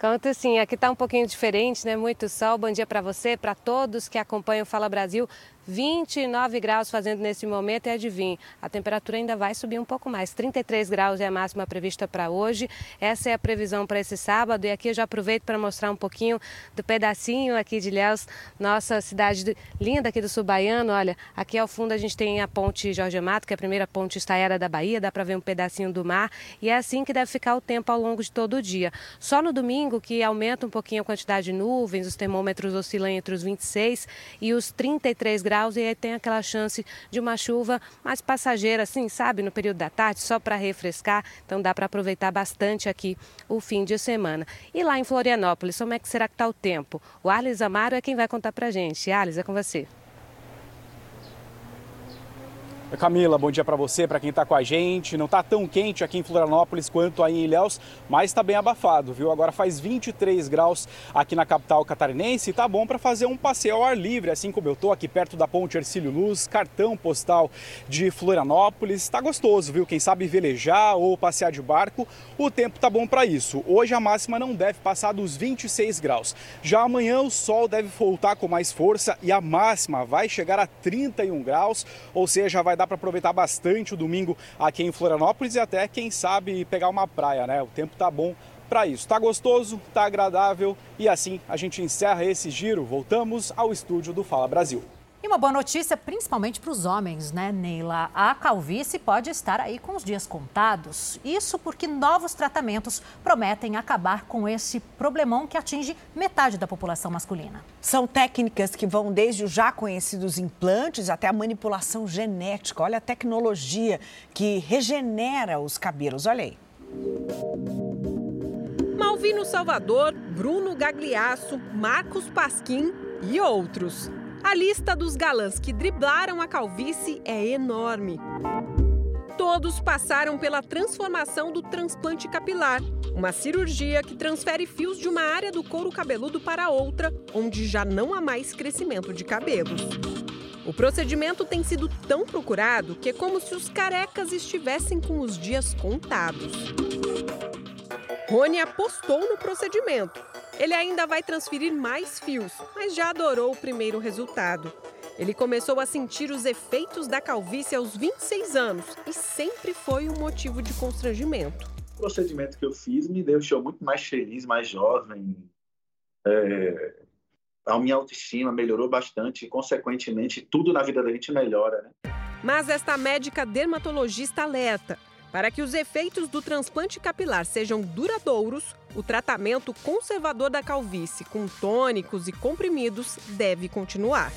Conto sim, aqui está um pouquinho diferente, né? Muito sol. Bom dia para você, para todos que acompanham o Fala Brasil. 29 graus fazendo nesse momento e adivinhe, a temperatura ainda vai subir um pouco mais. 33 graus é a máxima prevista para hoje. Essa é a previsão para esse sábado e aqui eu já aproveito para mostrar um pouquinho do pedacinho aqui de Ilhéus, nossa cidade linda aqui do sul baiano. Olha, aqui ao fundo a gente tem a ponte Jorge Mato, que é a primeira ponte estaiada da Bahia, dá para ver um pedacinho do mar e é assim que deve ficar o tempo ao longo de todo o dia. Só no domingo que aumenta um pouquinho a quantidade de nuvens, os termômetros oscilam entre os 26 e os 33 graus graus e aí tem aquela chance de uma chuva mais passageira, assim, sabe, no período da tarde, só para refrescar. Então dá para aproveitar bastante aqui o fim de semana. E lá em Florianópolis, como é que será que está o tempo? O Arles Amaro é quem vai contar para gente. Arles, é com você. Camila, bom dia para você, para quem está com a gente. Não está tão quente aqui em Florianópolis quanto aí em Ilhéus, mas está bem abafado, viu? Agora faz 23 graus aqui na capital catarinense e tá bom para fazer um passeio ao ar livre, assim como eu tô aqui perto da Ponte Ercílio Luz, cartão postal de Florianópolis. Está gostoso, viu? Quem sabe velejar ou passear de barco, o tempo tá bom para isso. Hoje a máxima não deve passar dos 26 graus. Já amanhã o sol deve voltar com mais força e a máxima vai chegar a 31 graus, ou seja, vai dar para aproveitar bastante o domingo aqui em Florianópolis e até, quem sabe, pegar uma praia, né? O tempo tá bom para isso. Tá gostoso, tá agradável e assim a gente encerra esse giro. Voltamos ao estúdio do Fala Brasil. E uma boa notícia, principalmente para os homens, né, Neila? A calvície pode estar aí com os dias contados. Isso porque novos tratamentos prometem acabar com esse problemão que atinge metade da população masculina. São técnicas que vão desde os já conhecidos implantes até a manipulação genética. Olha a tecnologia que regenera os cabelos. Olha aí. Malvino Salvador, Bruno Gagliasso, Marcos Pasquim e outros. A lista dos galãs que driblaram a calvície é enorme. Todos passaram pela transformação do transplante capilar, uma cirurgia que transfere fios de uma área do couro cabeludo para outra, onde já não há mais crescimento de cabelos. O procedimento tem sido tão procurado que é como se os carecas estivessem com os dias contados. Rony apostou no procedimento ele ainda vai transferir mais fios, mas já adorou o primeiro resultado. Ele começou a sentir os efeitos da calvície aos 26 anos e sempre foi um motivo de constrangimento. O procedimento que eu fiz me deixou muito mais feliz, mais jovem. É... A minha autoestima melhorou bastante e, consequentemente, tudo na vida da gente melhora. Né? Mas esta médica dermatologista alerta: para que os efeitos do transplante capilar sejam duradouros, o tratamento conservador da calvície com tônicos e comprimidos deve continuar.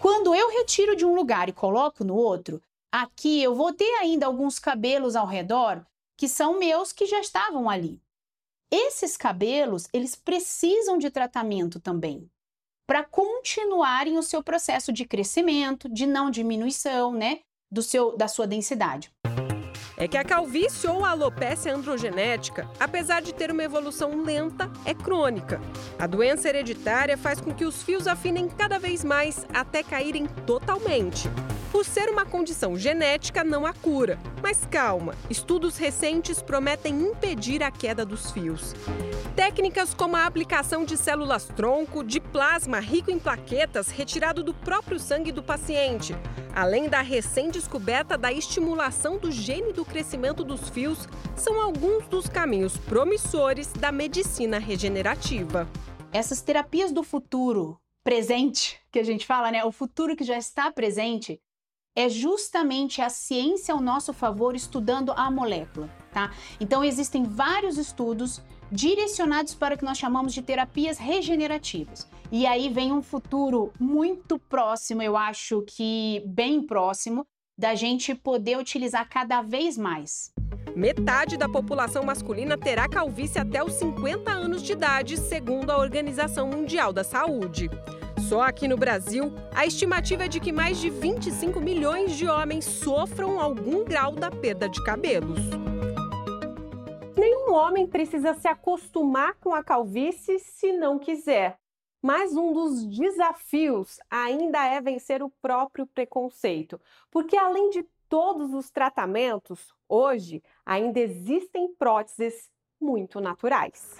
Quando eu retiro de um lugar e coloco no outro, aqui eu vou ter ainda alguns cabelos ao redor que são meus que já estavam ali. Esses cabelos, eles precisam de tratamento também. para continuarem o seu processo de crescimento, de não diminuição, né, do seu da sua densidade é que a calvície ou a alopecia androgenética, apesar de ter uma evolução lenta, é crônica. A doença hereditária faz com que os fios afinem cada vez mais até caírem totalmente. Por ser uma condição genética, não há cura. Mas calma, estudos recentes prometem impedir a queda dos fios. Técnicas como a aplicação de células tronco, de plasma rico em plaquetas retirado do próprio sangue do paciente, além da recém-descoberta da estimulação do gene do crescimento dos fios, são alguns dos caminhos promissores da medicina regenerativa. Essas terapias do futuro presente, que a gente fala, né? O futuro que já está presente, é justamente a ciência ao nosso favor estudando a molécula, tá? Então existem vários estudos direcionados para o que nós chamamos de terapias regenerativas. E aí vem um futuro muito próximo, eu acho que bem próximo, da gente poder utilizar cada vez mais. Metade da população masculina terá calvície até os 50 anos de idade, segundo a Organização Mundial da Saúde. Só aqui no Brasil, a estimativa é de que mais de 25 milhões de homens sofram algum grau da perda de cabelos. Nenhum homem precisa se acostumar com a calvície se não quiser. Mas um dos desafios ainda é vencer o próprio preconceito, porque além de todos os tratamentos, hoje ainda existem próteses muito naturais.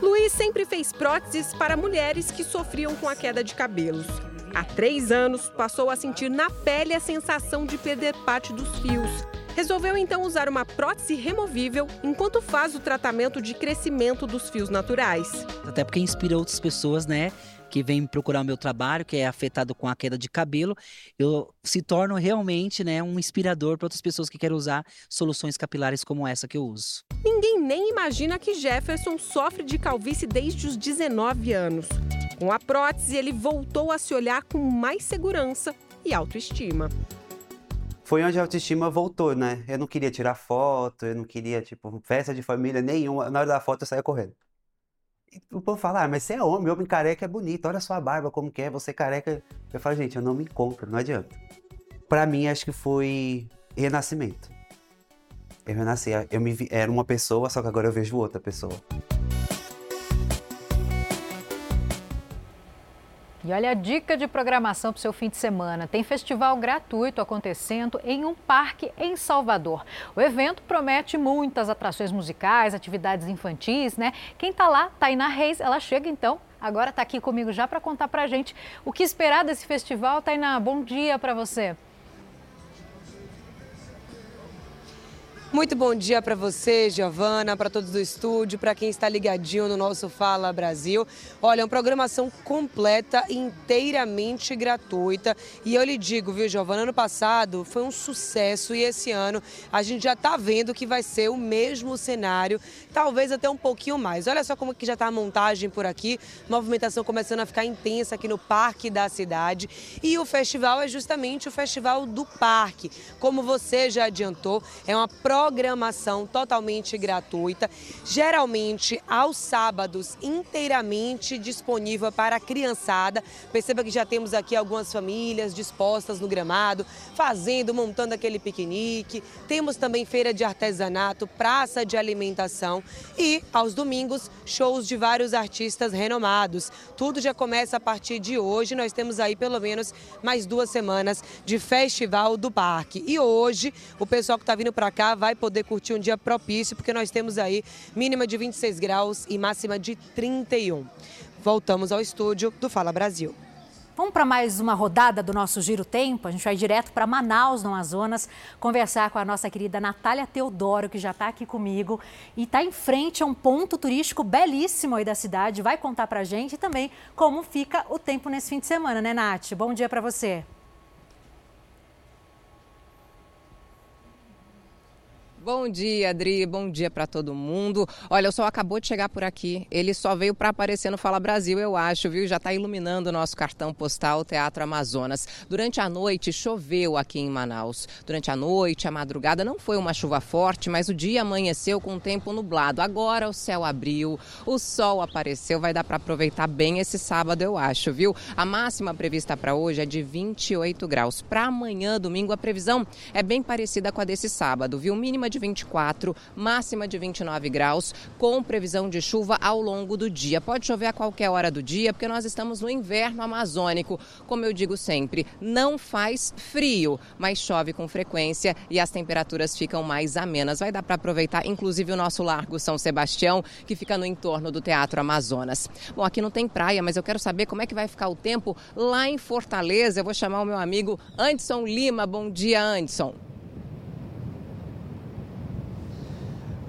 Luiz sempre fez próteses para mulheres que sofriam com a queda de cabelos. Há três anos, passou a sentir na pele a sensação de perder parte dos fios. Resolveu então usar uma prótese removível enquanto faz o tratamento de crescimento dos fios naturais. Até porque inspira outras pessoas, né? que vem procurar o meu trabalho, que é afetado com a queda de cabelo, eu se torno realmente né, um inspirador para outras pessoas que querem usar soluções capilares como essa que eu uso. Ninguém nem imagina que Jefferson sofre de calvície desde os 19 anos. Com a prótese, ele voltou a se olhar com mais segurança e autoestima. Foi onde a autoestima voltou, né? Eu não queria tirar foto, eu não queria, tipo, festa de família nenhuma. Na hora da foto eu saía correndo. O povo fala, ah, mas você é homem, homem careca é bonito, olha a sua barba como que é, você careca. Eu falo, gente, eu não me encontro, não adianta. Para mim, acho que foi renascimento. Eu renasci, eu me vi, era uma pessoa, só que agora eu vejo outra pessoa. E olha a dica de programação para o seu fim de semana. Tem festival gratuito acontecendo em um parque em Salvador. O evento promete muitas atrações musicais, atividades infantis, né? Quem está lá, Tainá Reis, ela chega então agora está aqui comigo já para contar para gente o que esperar desse festival. Tainá, bom dia para você. Muito bom dia para você, Giovana, para todos do estúdio, para quem está ligadinho no nosso Fala Brasil. Olha, uma programação completa, inteiramente gratuita. E eu lhe digo, viu, Giovana, ano passado foi um sucesso e esse ano a gente já está vendo que vai ser o mesmo cenário, talvez até um pouquinho mais. Olha só como que já está a montagem por aqui, movimentação começando a ficar intensa aqui no Parque da Cidade. E o festival é justamente o Festival do Parque. Como você já adiantou, é uma prova programação totalmente gratuita, geralmente aos sábados, inteiramente disponível para a criançada. Perceba que já temos aqui algumas famílias dispostas no gramado, fazendo, montando aquele piquenique. Temos também feira de artesanato, praça de alimentação e, aos domingos, shows de vários artistas renomados. Tudo já começa a partir de hoje. Nós temos aí pelo menos mais duas semanas de Festival do Parque. E hoje, o pessoal que está vindo para cá vai vai poder curtir um dia propício, porque nós temos aí mínima de 26 graus e máxima de 31. Voltamos ao estúdio do Fala Brasil. Vamos para mais uma rodada do nosso Giro Tempo? A gente vai direto para Manaus, no Amazonas, conversar com a nossa querida Natália Teodoro, que já está aqui comigo e está em frente a um ponto turístico belíssimo aí da cidade. Vai contar para a gente também como fica o tempo nesse fim de semana, né, Nath? Bom dia para você. Bom dia, Adri. Bom dia para todo mundo. Olha, o sol acabou de chegar por aqui. Ele só veio para aparecer no Fala Brasil, eu acho, viu? Já está iluminando o nosso cartão postal Teatro Amazonas. Durante a noite choveu aqui em Manaus. Durante a noite, a madrugada não foi uma chuva forte, mas o dia amanheceu com o tempo nublado. Agora o céu abriu, o sol apareceu, vai dar para aproveitar bem esse sábado, eu acho, viu? A máxima prevista para hoje é de 28 graus. Para amanhã, domingo, a previsão é bem parecida com a desse sábado, viu? Mínima de 24, máxima de 29 graus, com previsão de chuva ao longo do dia. Pode chover a qualquer hora do dia, porque nós estamos no inverno amazônico. Como eu digo sempre, não faz frio, mas chove com frequência e as temperaturas ficam mais amenas. Vai dar para aproveitar, inclusive, o nosso Largo São Sebastião, que fica no entorno do Teatro Amazonas. Bom, aqui não tem praia, mas eu quero saber como é que vai ficar o tempo lá em Fortaleza. Eu vou chamar o meu amigo Anderson Lima. Bom dia, Anderson.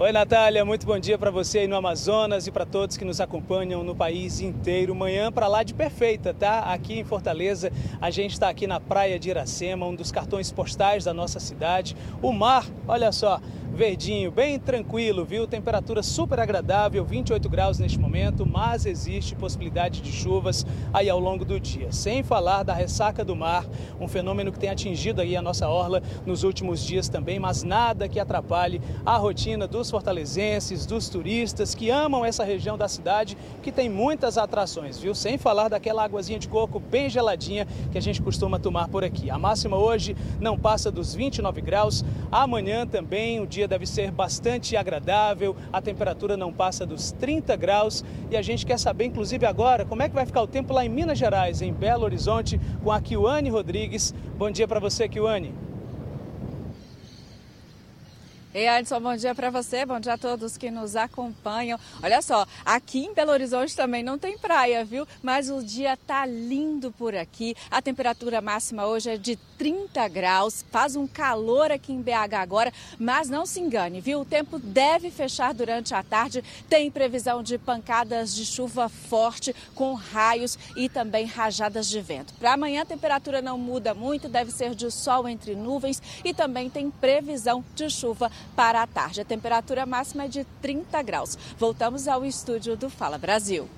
Oi, Natália, muito bom dia para você aí no Amazonas e para todos que nos acompanham no país inteiro. Manhã para lá de perfeita, tá? Aqui em Fortaleza, a gente está aqui na praia de Iracema, um dos cartões postais da nossa cidade. O mar, olha só, verdinho, bem tranquilo, viu? Temperatura super agradável, 28 graus neste momento, mas existe possibilidade de chuvas aí ao longo do dia. Sem falar da ressaca do mar, um fenômeno que tem atingido aí a nossa orla nos últimos dias também, mas nada que atrapalhe a rotina dos fortalezenses, dos turistas que amam essa região da cidade, que tem muitas atrações, viu? Sem falar daquela águazinha de coco bem geladinha que a gente costuma tomar por aqui. A máxima hoje não passa dos 29 graus, amanhã também o dia deve ser bastante agradável, a temperatura não passa dos 30 graus e a gente quer saber, inclusive agora, como é que vai ficar o tempo lá em Minas Gerais, em Belo Horizonte, com a Kiwane Rodrigues. Bom dia para você, Kiwane. Ei, Adson, bom dia para você, bom dia a todos que nos acompanham. Olha só, aqui em Belo Horizonte também não tem praia, viu? Mas o dia tá lindo por aqui. A temperatura máxima hoje é de 30 graus, faz um calor aqui em BH agora, mas não se engane, viu? O tempo deve fechar durante a tarde. Tem previsão de pancadas de chuva forte com raios e também rajadas de vento. Para amanhã a temperatura não muda muito, deve ser de sol entre nuvens e também tem previsão de chuva para a tarde. A temperatura máxima é de 30 graus. Voltamos ao estúdio do Fala Brasil.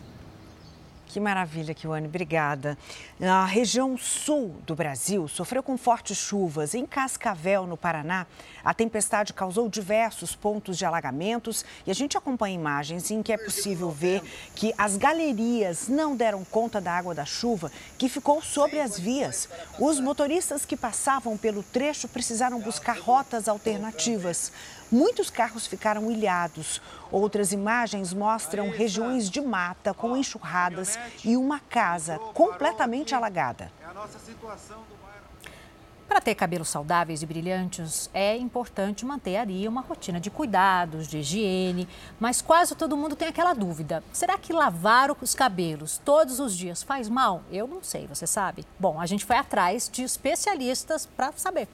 Que maravilha, Kiwane, obrigada. A região sul do Brasil sofreu com fortes chuvas. Em Cascavel, no Paraná, a tempestade causou diversos pontos de alagamentos e a gente acompanha imagens em que é possível ver que as galerias não deram conta da água da chuva que ficou sobre as vias. Os motoristas que passavam pelo trecho precisaram buscar rotas alternativas. Muitos carros ficaram ilhados. Outras imagens mostram regiões de mata com enxurradas e uma casa completamente alagada. Para ter cabelos saudáveis e brilhantes, é importante manter ali uma rotina de cuidados, de higiene. Mas quase todo mundo tem aquela dúvida: será que lavar os cabelos todos os dias faz mal? Eu não sei, você sabe? Bom, a gente foi atrás de especialistas para saber.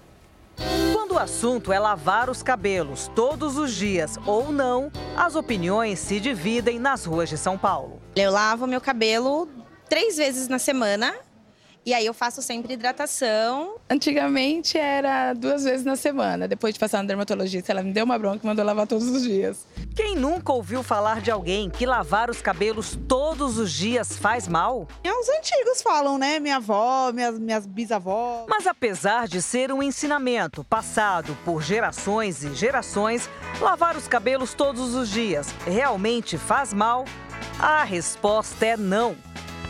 Quando o assunto é lavar os cabelos todos os dias ou não, as opiniões se dividem nas ruas de São Paulo. Eu lavo meu cabelo três vezes na semana e aí eu faço sempre hidratação. Antigamente era duas vezes na semana. Depois de passar no dermatologista, ela me deu uma bronca e mandou lavar todos os dias. Quem nunca ouviu falar de alguém que lavar os cabelos todos os dias faz mal? Os antigos falam, né? Minha avó, minhas, minhas bisavós. Mas apesar de ser um ensinamento passado por gerações e gerações, lavar os cabelos todos os dias realmente faz mal? A resposta é não.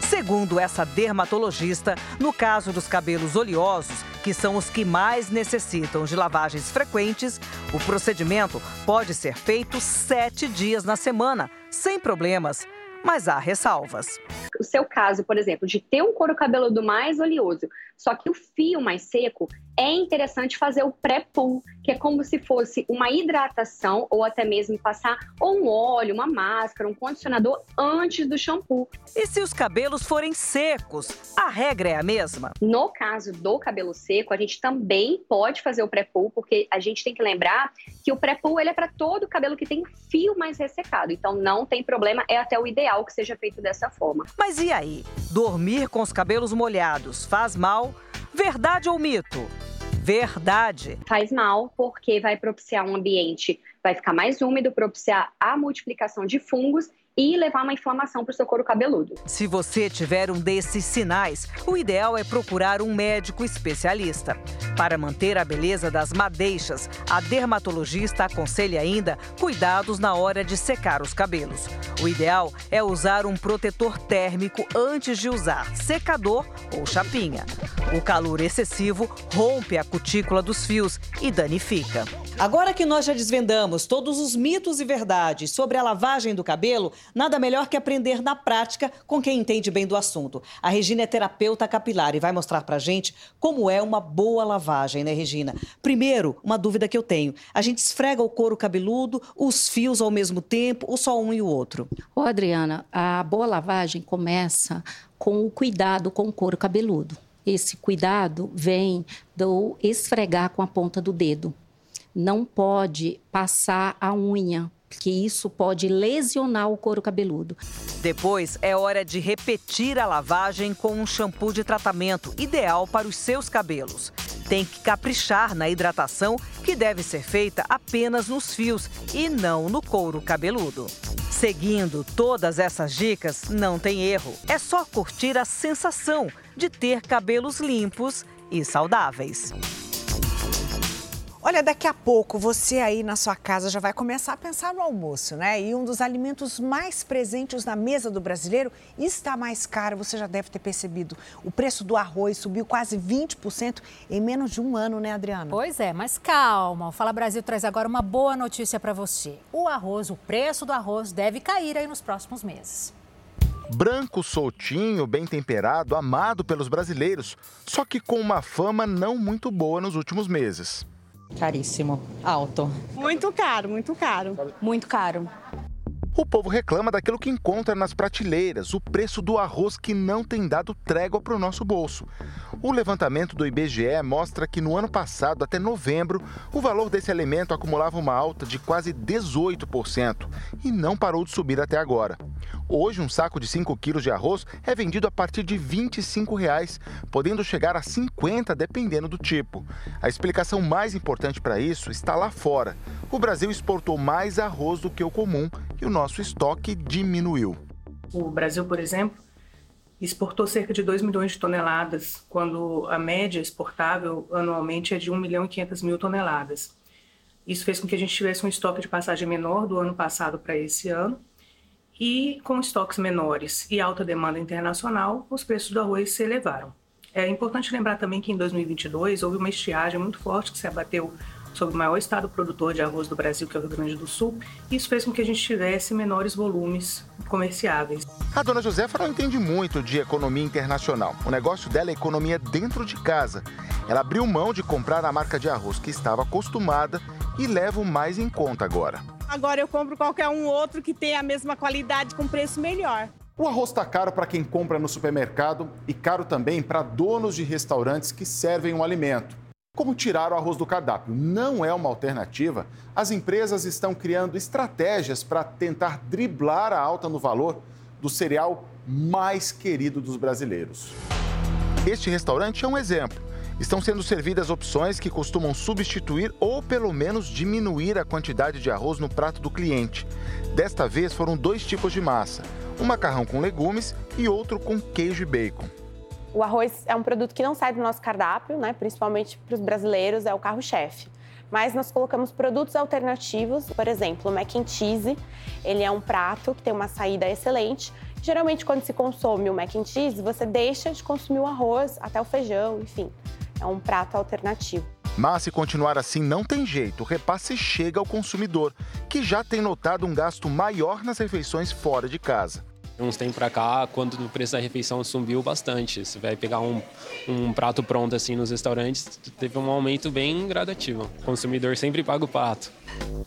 Segundo essa dermatologista, no caso dos cabelos oleosos, que são os que mais necessitam de lavagens frequentes, o procedimento pode ser feito sete dias na semana, sem problemas. Mas há ressalvas. O seu caso, por exemplo, de ter um couro cabeludo mais oleoso, só que o fio mais seco, é interessante fazer o pré-pull, que é como se fosse uma hidratação ou até mesmo passar ou um óleo, uma máscara, um condicionador antes do shampoo. E se os cabelos forem secos, a regra é a mesma? No caso do cabelo seco, a gente também pode fazer o pré-pull, porque a gente tem que lembrar que o pré-pull ele é para todo o cabelo que tem fio mais ressecado. Então não tem problema, é até o ideal que seja feito dessa forma. Mas e aí? Dormir com os cabelos molhados faz mal? Verdade ou mito? Verdade. Faz mal porque vai propiciar um ambiente, vai ficar mais úmido, propiciar a multiplicação de fungos e levar uma inflamação para o seu couro cabeludo. Se você tiver um desses sinais, o ideal é procurar um médico especialista. Para manter a beleza das madeixas, a dermatologista aconselha ainda cuidados na hora de secar os cabelos. O ideal é usar um protetor térmico antes de usar secador ou chapinha. O calor excessivo rompe a cutícula dos fios e danifica. Agora que nós já desvendamos todos os mitos e verdades sobre a lavagem do cabelo, nada melhor que aprender na prática com quem entende bem do assunto. A Regina é terapeuta capilar e vai mostrar pra gente como é uma boa lavagem, né, Regina? Primeiro, uma dúvida que eu tenho. A gente esfrega o couro cabeludo, os fios ao mesmo tempo, ou só um e o outro? Ô, Adriana, a boa lavagem começa com o cuidado com o couro cabeludo. Esse cuidado vem do esfregar com a ponta do dedo não pode passar a unha, porque isso pode lesionar o couro cabeludo. Depois é hora de repetir a lavagem com um shampoo de tratamento ideal para os seus cabelos. Tem que caprichar na hidratação, que deve ser feita apenas nos fios e não no couro cabeludo. Seguindo todas essas dicas, não tem erro. É só curtir a sensação de ter cabelos limpos e saudáveis. Olha, daqui a pouco você aí na sua casa já vai começar a pensar no almoço, né? E um dos alimentos mais presentes na mesa do brasileiro está mais caro, você já deve ter percebido. O preço do arroz subiu quase 20% em menos de um ano, né, Adriana? Pois é, mas calma. O Fala Brasil traz agora uma boa notícia para você. O arroz, o preço do arroz deve cair aí nos próximos meses. Branco, soltinho, bem temperado, amado pelos brasileiros, só que com uma fama não muito boa nos últimos meses. Caríssimo. Alto. Muito caro, muito caro. Muito caro. O povo reclama daquilo que encontra nas prateleiras, o preço do arroz que não tem dado trégua para o nosso bolso. O levantamento do IBGE mostra que no ano passado, até novembro, o valor desse alimento acumulava uma alta de quase 18% e não parou de subir até agora. Hoje, um saco de 5 quilos de arroz é vendido a partir de 25 reais, podendo chegar a 50 dependendo do tipo. A explicação mais importante para isso está lá fora. O Brasil exportou mais arroz do que o comum e o nosso estoque diminuiu. O Brasil, por exemplo, exportou cerca de 2 milhões de toneladas, quando a média exportável anualmente é de 1 milhão e 500 mil toneladas. Isso fez com que a gente tivesse um estoque de passagem menor do ano passado para esse ano e com estoques menores e alta demanda internacional, os preços do arroz se elevaram. É importante lembrar também que em 2022 houve uma estiagem muito forte que se abateu sobre o maior estado produtor de arroz do Brasil, que é o Rio Grande do Sul, e isso fez com que a gente tivesse menores volumes comerciáveis. A dona Josefa não entende muito de economia internacional. O negócio dela é economia dentro de casa. Ela abriu mão de comprar a marca de arroz que estava acostumada e leva o mais em conta agora. Agora eu compro qualquer um outro que tenha a mesma qualidade com preço melhor. O arroz está caro para quem compra no supermercado e caro também para donos de restaurantes que servem um alimento. Como tirar o arroz do cardápio não é uma alternativa, as empresas estão criando estratégias para tentar driblar a alta no valor do cereal mais querido dos brasileiros. Este restaurante é um exemplo estão sendo servidas opções que costumam substituir ou pelo menos diminuir a quantidade de arroz no prato do cliente. Desta vez foram dois tipos de massa: um macarrão com legumes e outro com queijo e bacon. O arroz é um produto que não sai do nosso cardápio, né? principalmente para os brasileiros, é o carro-chefe. Mas nós colocamos produtos alternativos, por exemplo, o mac and cheese. Ele é um prato que tem uma saída excelente. Geralmente, quando se consome o mac and cheese, você deixa de consumir o arroz, até o feijão, enfim é um prato alternativo. Mas se continuar assim, não tem jeito. O repasse chega ao consumidor, que já tem notado um gasto maior nas refeições fora de casa. Uns tempos para cá, quando o preço da refeição subiu bastante, você vai pegar um, um prato pronto assim nos restaurantes, teve um aumento bem gradativo. O consumidor sempre paga o pato.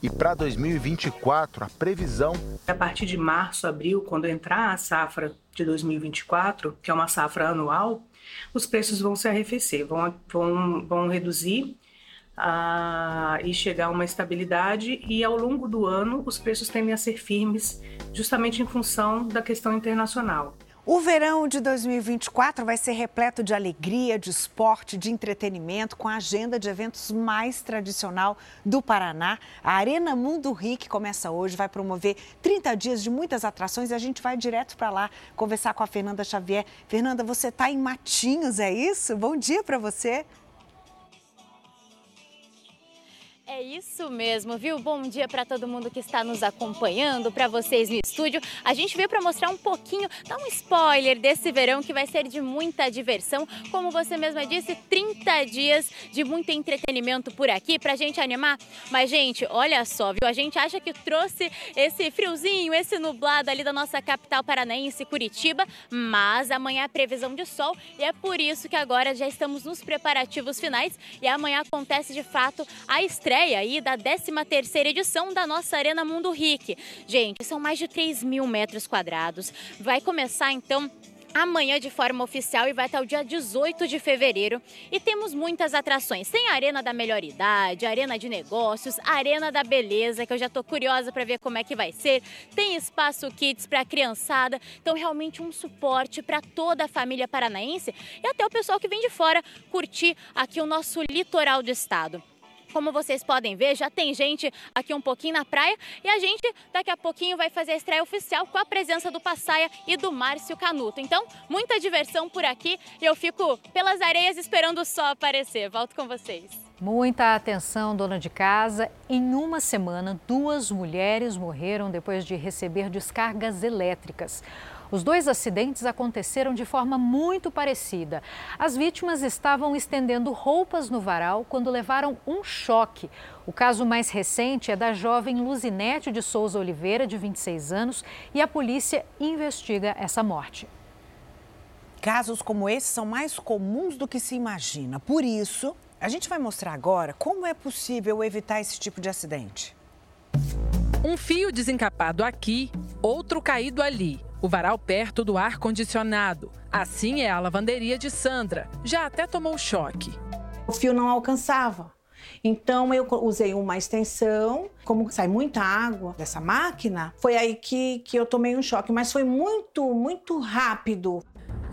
E para 2024, a previsão. A partir de março, abril, quando entrar a safra de 2024, que é uma safra anual, os preços vão se arrefecer, vão, vão, vão reduzir uh, e chegar a uma estabilidade, e ao longo do ano os preços tendem a ser firmes, justamente em função da questão internacional. O verão de 2024 vai ser repleto de alegria, de esporte, de entretenimento, com a agenda de eventos mais tradicional do Paraná. A Arena Mundo Ric começa hoje, vai promover 30 dias de muitas atrações e a gente vai direto para lá conversar com a Fernanda Xavier. Fernanda, você está em Matinhos, é isso? Bom dia para você. É isso mesmo, viu? Bom dia para todo mundo que está nos acompanhando, para vocês no estúdio. A gente veio para mostrar um pouquinho, dar um spoiler desse verão que vai ser de muita diversão. Como você mesma disse, 30 dias de muito entretenimento por aqui pra gente animar. Mas, gente, olha só, viu? A gente acha que trouxe esse friozinho, esse nublado ali da nossa capital paranaense, Curitiba, mas amanhã é previsão de sol e é por isso que agora já estamos nos preparativos finais e amanhã acontece de fato a estreia estreia aí da 13ª edição da nossa Arena Mundo Ric. Gente, são mais de 3 mil metros quadrados. Vai começar então amanhã de forma oficial e vai até o dia 18 de fevereiro. E temos muitas atrações. Tem a Arena da Melhor Idade, Arena de Negócios, Arena da Beleza, que eu já tô curiosa para ver como é que vai ser. Tem espaço kids para criançada. Então realmente um suporte para toda a família paranaense e até o pessoal que vem de fora curtir aqui o nosso litoral do estado. Como vocês podem ver, já tem gente aqui um pouquinho na praia e a gente daqui a pouquinho vai fazer a estreia oficial com a presença do Passaia e do Márcio Canuto. Então, muita diversão por aqui e eu fico pelas areias esperando o sol aparecer. Volto com vocês. Muita atenção, dona de casa. Em uma semana, duas mulheres morreram depois de receber descargas elétricas. Os dois acidentes aconteceram de forma muito parecida. As vítimas estavam estendendo roupas no varal quando levaram um choque. O caso mais recente é da jovem Luzinete de Souza Oliveira, de 26 anos, e a polícia investiga essa morte. Casos como esse são mais comuns do que se imagina. Por isso, a gente vai mostrar agora como é possível evitar esse tipo de acidente. Um fio desencapado aqui, outro caído ali o varal perto do ar-condicionado. Assim é a lavanderia de Sandra. Já até tomou choque. O fio não alcançava. Então eu usei uma extensão, como sai muita água dessa máquina, foi aí que, que eu tomei um choque, mas foi muito, muito rápido.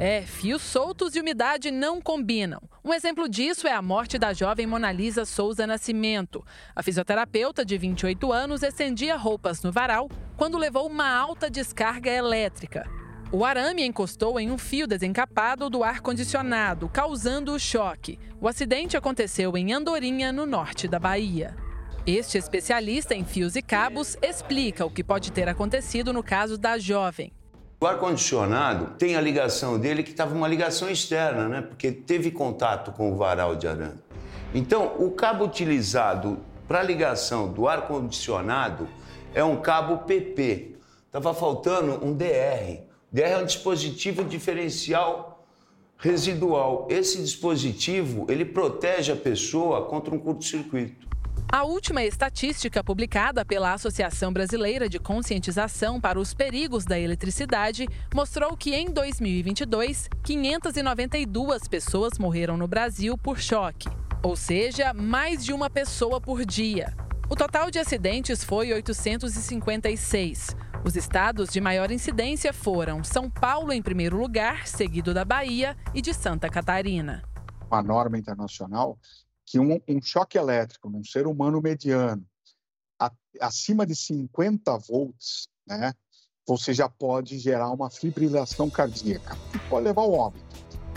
É, fios soltos e umidade não combinam. Um exemplo disso é a morte da jovem Monalisa Souza Nascimento. A fisioterapeuta de 28 anos estendia roupas no varal quando levou uma alta descarga elétrica. O arame encostou em um fio desencapado do ar-condicionado, causando o choque. O acidente aconteceu em Andorinha, no norte da Bahia. Este especialista em fios e cabos explica o que pode ter acontecido no caso da jovem. O ar-condicionado tem a ligação dele que estava uma ligação externa, né? Porque teve contato com o varal de arame. Então, o cabo utilizado para ligação do ar-condicionado é um cabo PP. Estava faltando um DR. DR é um dispositivo diferencial residual. Esse dispositivo, ele protege a pessoa contra um curto-circuito. A última estatística publicada pela Associação Brasileira de Conscientização para os Perigos da Eletricidade mostrou que em 2022, 592 pessoas morreram no Brasil por choque, ou seja, mais de uma pessoa por dia. O total de acidentes foi 856. Os estados de maior incidência foram São Paulo em primeiro lugar, seguido da Bahia e de Santa Catarina. A norma internacional que um, um choque elétrico num ser humano mediano a, acima de 50 volts, né, você já pode gerar uma fibrilação cardíaca, que pode levar ao óbito.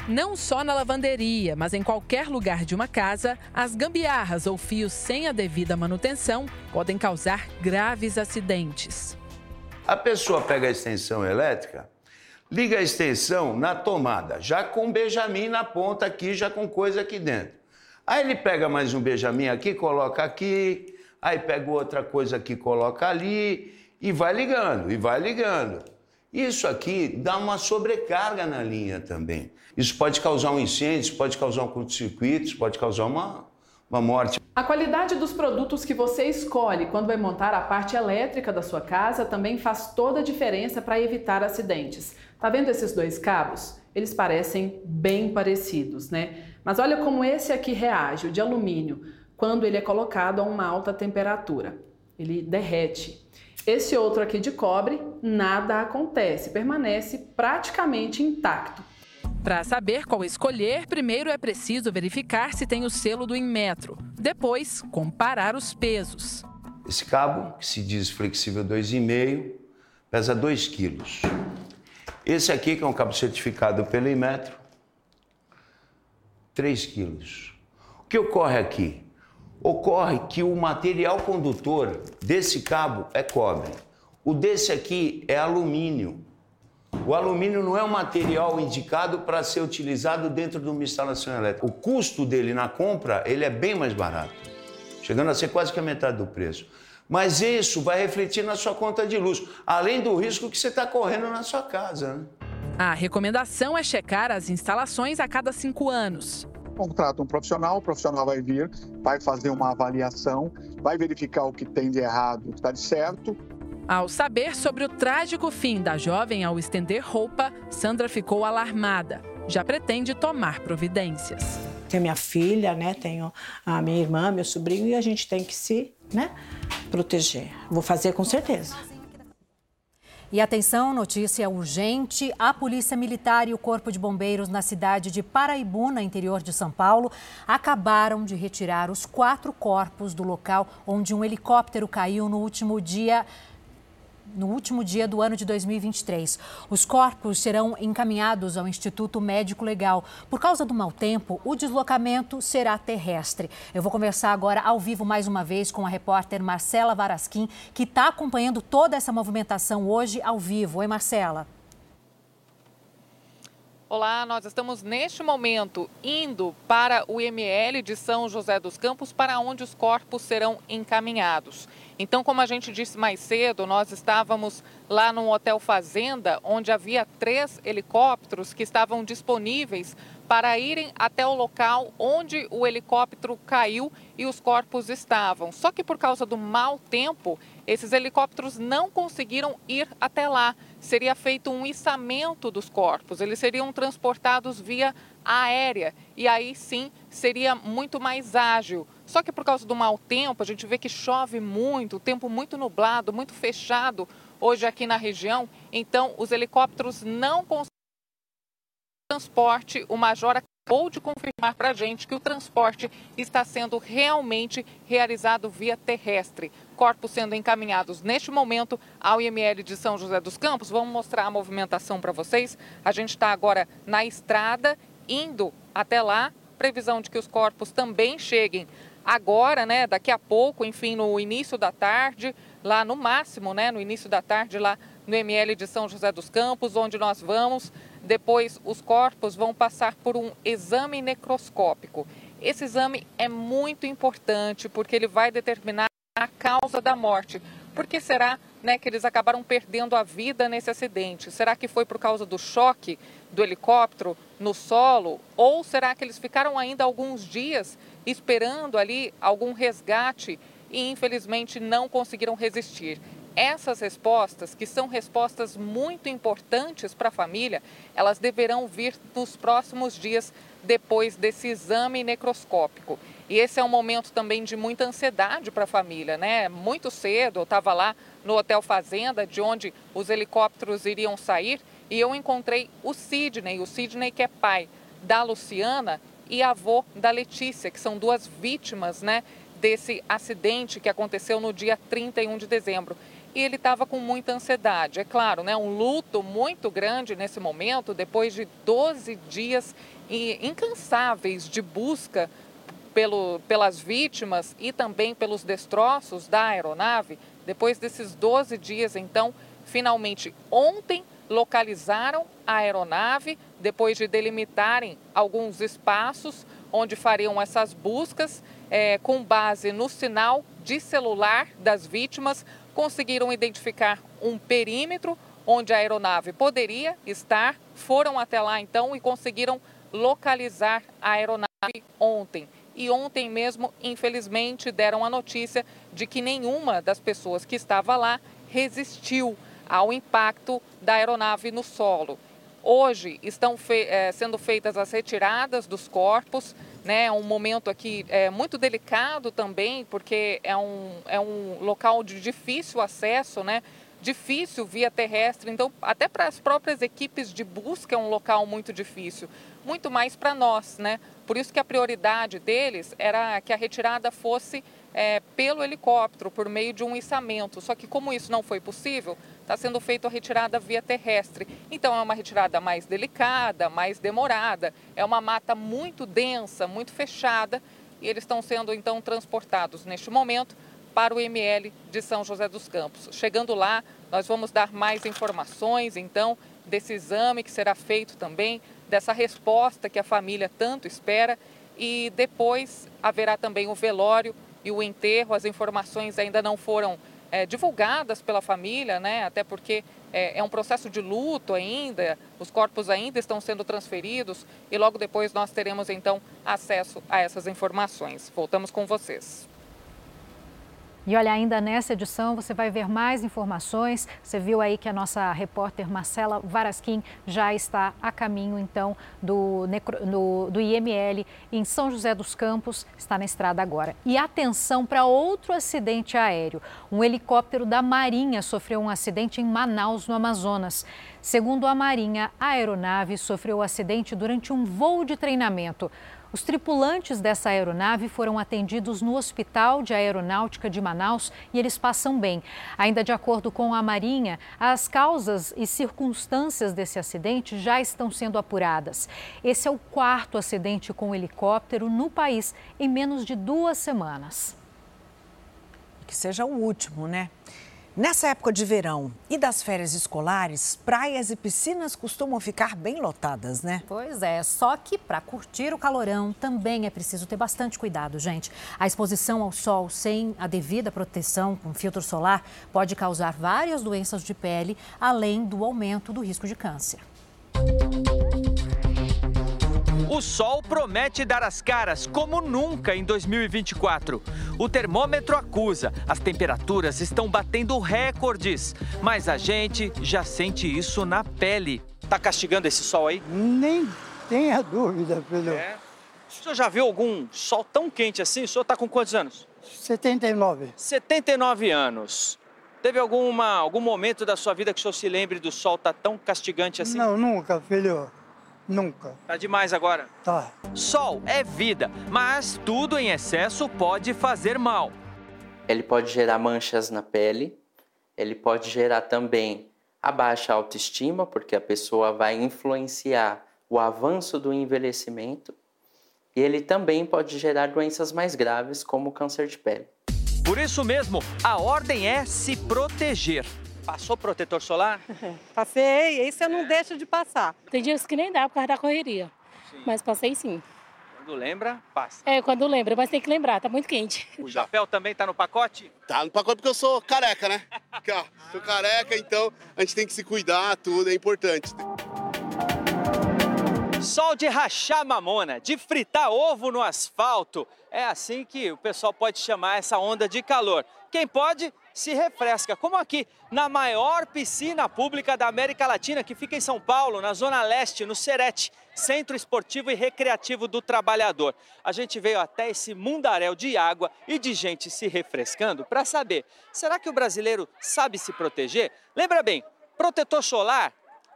Não só na lavanderia, mas em qualquer lugar de uma casa, as gambiarras ou fios sem a devida manutenção podem causar graves acidentes. A pessoa pega a extensão elétrica, liga a extensão na tomada, já com Benjamin na ponta aqui, já com coisa aqui dentro. Aí ele pega mais um Benjamin aqui, coloca aqui, aí pega outra coisa aqui, coloca ali e vai ligando, e vai ligando. Isso aqui dá uma sobrecarga na linha também. Isso pode causar um incêndio, pode causar um curto-circuito, pode causar uma, uma morte. A qualidade dos produtos que você escolhe quando vai montar a parte elétrica da sua casa também faz toda a diferença para evitar acidentes. Tá vendo esses dois cabos? Eles parecem bem parecidos, né? Mas olha como esse aqui reage, o de alumínio, quando ele é colocado a uma alta temperatura. Ele derrete. Esse outro aqui de cobre, nada acontece, permanece praticamente intacto. Para saber qual escolher, primeiro é preciso verificar se tem o selo do Inmetro. Depois, comparar os pesos. Esse cabo, que se diz flexível 2,5, pesa 2 quilos. Esse aqui, que é um cabo certificado pelo Inmetro, 3 quilos. O que ocorre aqui? Ocorre que o material condutor desse cabo é cobre. O desse aqui é alumínio. O alumínio não é um material indicado para ser utilizado dentro de uma instalação elétrica. O custo dele na compra ele é bem mais barato, chegando a ser quase que a metade do preço. Mas isso vai refletir na sua conta de luz, além do risco que você está correndo na sua casa. Né? A recomendação é checar as instalações a cada cinco anos. Contrata um profissional, o profissional vai vir, vai fazer uma avaliação, vai verificar o que tem de errado, o que está de certo, ao saber sobre o trágico fim da jovem ao estender roupa, Sandra ficou alarmada. Já pretende tomar providências. Tenho minha filha, né? Tenho a minha irmã, meu sobrinho e a gente tem que se, né, proteger. Vou fazer com certeza. E atenção, notícia urgente: a Polícia Militar e o Corpo de Bombeiros na cidade de Paraibuna, interior de São Paulo, acabaram de retirar os quatro corpos do local onde um helicóptero caiu no último dia no último dia do ano de 2023. Os corpos serão encaminhados ao Instituto Médico Legal. Por causa do mau tempo, o deslocamento será terrestre. Eu vou conversar agora ao vivo mais uma vez com a repórter Marcela Varasquim, que está acompanhando toda essa movimentação hoje ao vivo. Oi, Marcela. Olá, nós estamos neste momento indo para o IML de São José dos Campos, para onde os corpos serão encaminhados. Então, como a gente disse mais cedo, nós estávamos lá no Hotel Fazenda, onde havia três helicópteros que estavam disponíveis para irem até o local onde o helicóptero caiu e os corpos estavam. Só que por causa do mau tempo, esses helicópteros não conseguiram ir até lá. Seria feito um içamento dos corpos, eles seriam transportados via aérea e aí sim seria muito mais ágil. Só que por causa do mau tempo, a gente vê que chove muito, tempo muito nublado, muito fechado hoje aqui na região, então os helicópteros não conseguem transporte. O Major acabou de confirmar para a gente que o transporte está sendo realmente realizado via terrestre. Corpos sendo encaminhados neste momento ao IML de São José dos Campos. Vamos mostrar a movimentação para vocês. A gente está agora na estrada, indo até lá. Previsão de que os corpos também cheguem agora, né, daqui a pouco, enfim, no início da tarde, lá no máximo, né, no início da tarde, lá no ML de São José dos Campos, onde nós vamos. Depois, os corpos vão passar por um exame necroscópico. Esse exame é muito importante porque ele vai determinar a causa da morte. Por que será né, que eles acabaram perdendo a vida nesse acidente? Será que foi por causa do choque do helicóptero no solo? Ou será que eles ficaram ainda alguns dias esperando ali algum resgate e infelizmente não conseguiram resistir. Essas respostas, que são respostas muito importantes para a família, elas deverão vir nos próximos dias depois desse exame necroscópico. E esse é um momento também de muita ansiedade para a família, né? Muito cedo, eu estava lá no Hotel Fazenda, de onde os helicópteros iriam sair, e eu encontrei o Sidney, o Sidney que é pai da Luciana e avô da Letícia, que são duas vítimas né, desse acidente que aconteceu no dia 31 de dezembro. E ele estava com muita ansiedade, é claro, né, um luto muito grande nesse momento, depois de 12 dias incansáveis de busca pelo, pelas vítimas e também pelos destroços da aeronave. Depois desses 12 dias, então, finalmente ontem localizaram a aeronave depois de delimitarem alguns espaços onde fariam essas buscas é, com base no sinal de celular das vítimas, conseguiram identificar um perímetro onde a aeronave poderia estar, foram até lá então e conseguiram localizar a aeronave ontem. E ontem mesmo, infelizmente, deram a notícia de que nenhuma das pessoas que estava lá resistiu ao impacto da aeronave no solo. Hoje estão fe é, sendo feitas as retiradas dos corpos, né? Um momento aqui é, muito delicado também, porque é um, é um local de difícil acesso, né? Difícil via terrestre, então até para as próprias equipes de busca é um local muito difícil, muito mais para nós, né? Por isso que a prioridade deles era que a retirada fosse é, pelo helicóptero, por meio de um içamento. Só que como isso não foi possível, está sendo feita a retirada via terrestre. Então é uma retirada mais delicada, mais demorada. É uma mata muito densa, muito fechada e eles estão sendo então transportados neste momento para o ML de São José dos Campos. Chegando lá, nós vamos dar mais informações então desse exame que será feito também, dessa resposta que a família tanto espera e depois haverá também o velório e o enterro. As informações ainda não foram é, divulgadas pela família, né? até porque é, é, um processo de luto ainda, os corpos ainda estão sendo transferidos e logo depois nós teremos então acesso a essas informações. Voltamos com vocês. E olha, ainda nessa edição você vai ver mais informações. Você viu aí que a nossa repórter Marcela Varasquim já está a caminho, então, do, no, do IML em São José dos Campos, está na estrada agora. E atenção para outro acidente aéreo. Um helicóptero da Marinha sofreu um acidente em Manaus, no Amazonas. Segundo a Marinha, a aeronave sofreu o acidente durante um voo de treinamento. Os tripulantes dessa aeronave foram atendidos no Hospital de Aeronáutica de Manaus e eles passam bem. Ainda de acordo com a Marinha, as causas e circunstâncias desse acidente já estão sendo apuradas. Esse é o quarto acidente com helicóptero no país em menos de duas semanas. Que seja o último, né? Nessa época de verão e das férias escolares, praias e piscinas costumam ficar bem lotadas, né? Pois é, só que para curtir o calorão também é preciso ter bastante cuidado, gente. A exposição ao sol sem a devida proteção com filtro solar pode causar várias doenças de pele, além do aumento do risco de câncer. O sol promete dar as caras como nunca em 2024. O termômetro acusa, as temperaturas estão batendo recordes, mas a gente já sente isso na pele. Tá castigando esse sol aí? Nem tenha dúvida, filho. É. O senhor já viu algum sol tão quente assim? O senhor tá com quantos anos? 79. 79 anos. Teve alguma, algum momento da sua vida que o senhor se lembre do sol tá tão castigante assim? Não, nunca, filho. Nunca. Tá demais agora? Tá. Sol é vida, mas tudo em excesso pode fazer mal. Ele pode gerar manchas na pele, ele pode gerar também a baixa autoestima, porque a pessoa vai influenciar o avanço do envelhecimento, e ele também pode gerar doenças mais graves, como o câncer de pele. Por isso mesmo, a ordem é se proteger. Passou protetor solar? Passei, esse eu não deixo de passar. Tem dias que nem dá por causa da correria, sim. mas passei sim. Quando lembra, passa. É, quando lembra, mas tem que lembrar, tá muito quente. O chapéu também tá no pacote? Tá no pacote porque eu sou careca, né? ó, sou careca, então a gente tem que se cuidar, tudo é importante. Sol de rachar mamona, de fritar ovo no asfalto. É assim que o pessoal pode chamar essa onda de calor. Quem pode, se refresca, como aqui na maior piscina pública da América Latina, que fica em São Paulo, na Zona Leste, no Serete, Centro Esportivo e Recreativo do Trabalhador. A gente veio até esse mundaréu de água e de gente se refrescando para saber, será que o brasileiro sabe se proteger? Lembra bem, protetor solar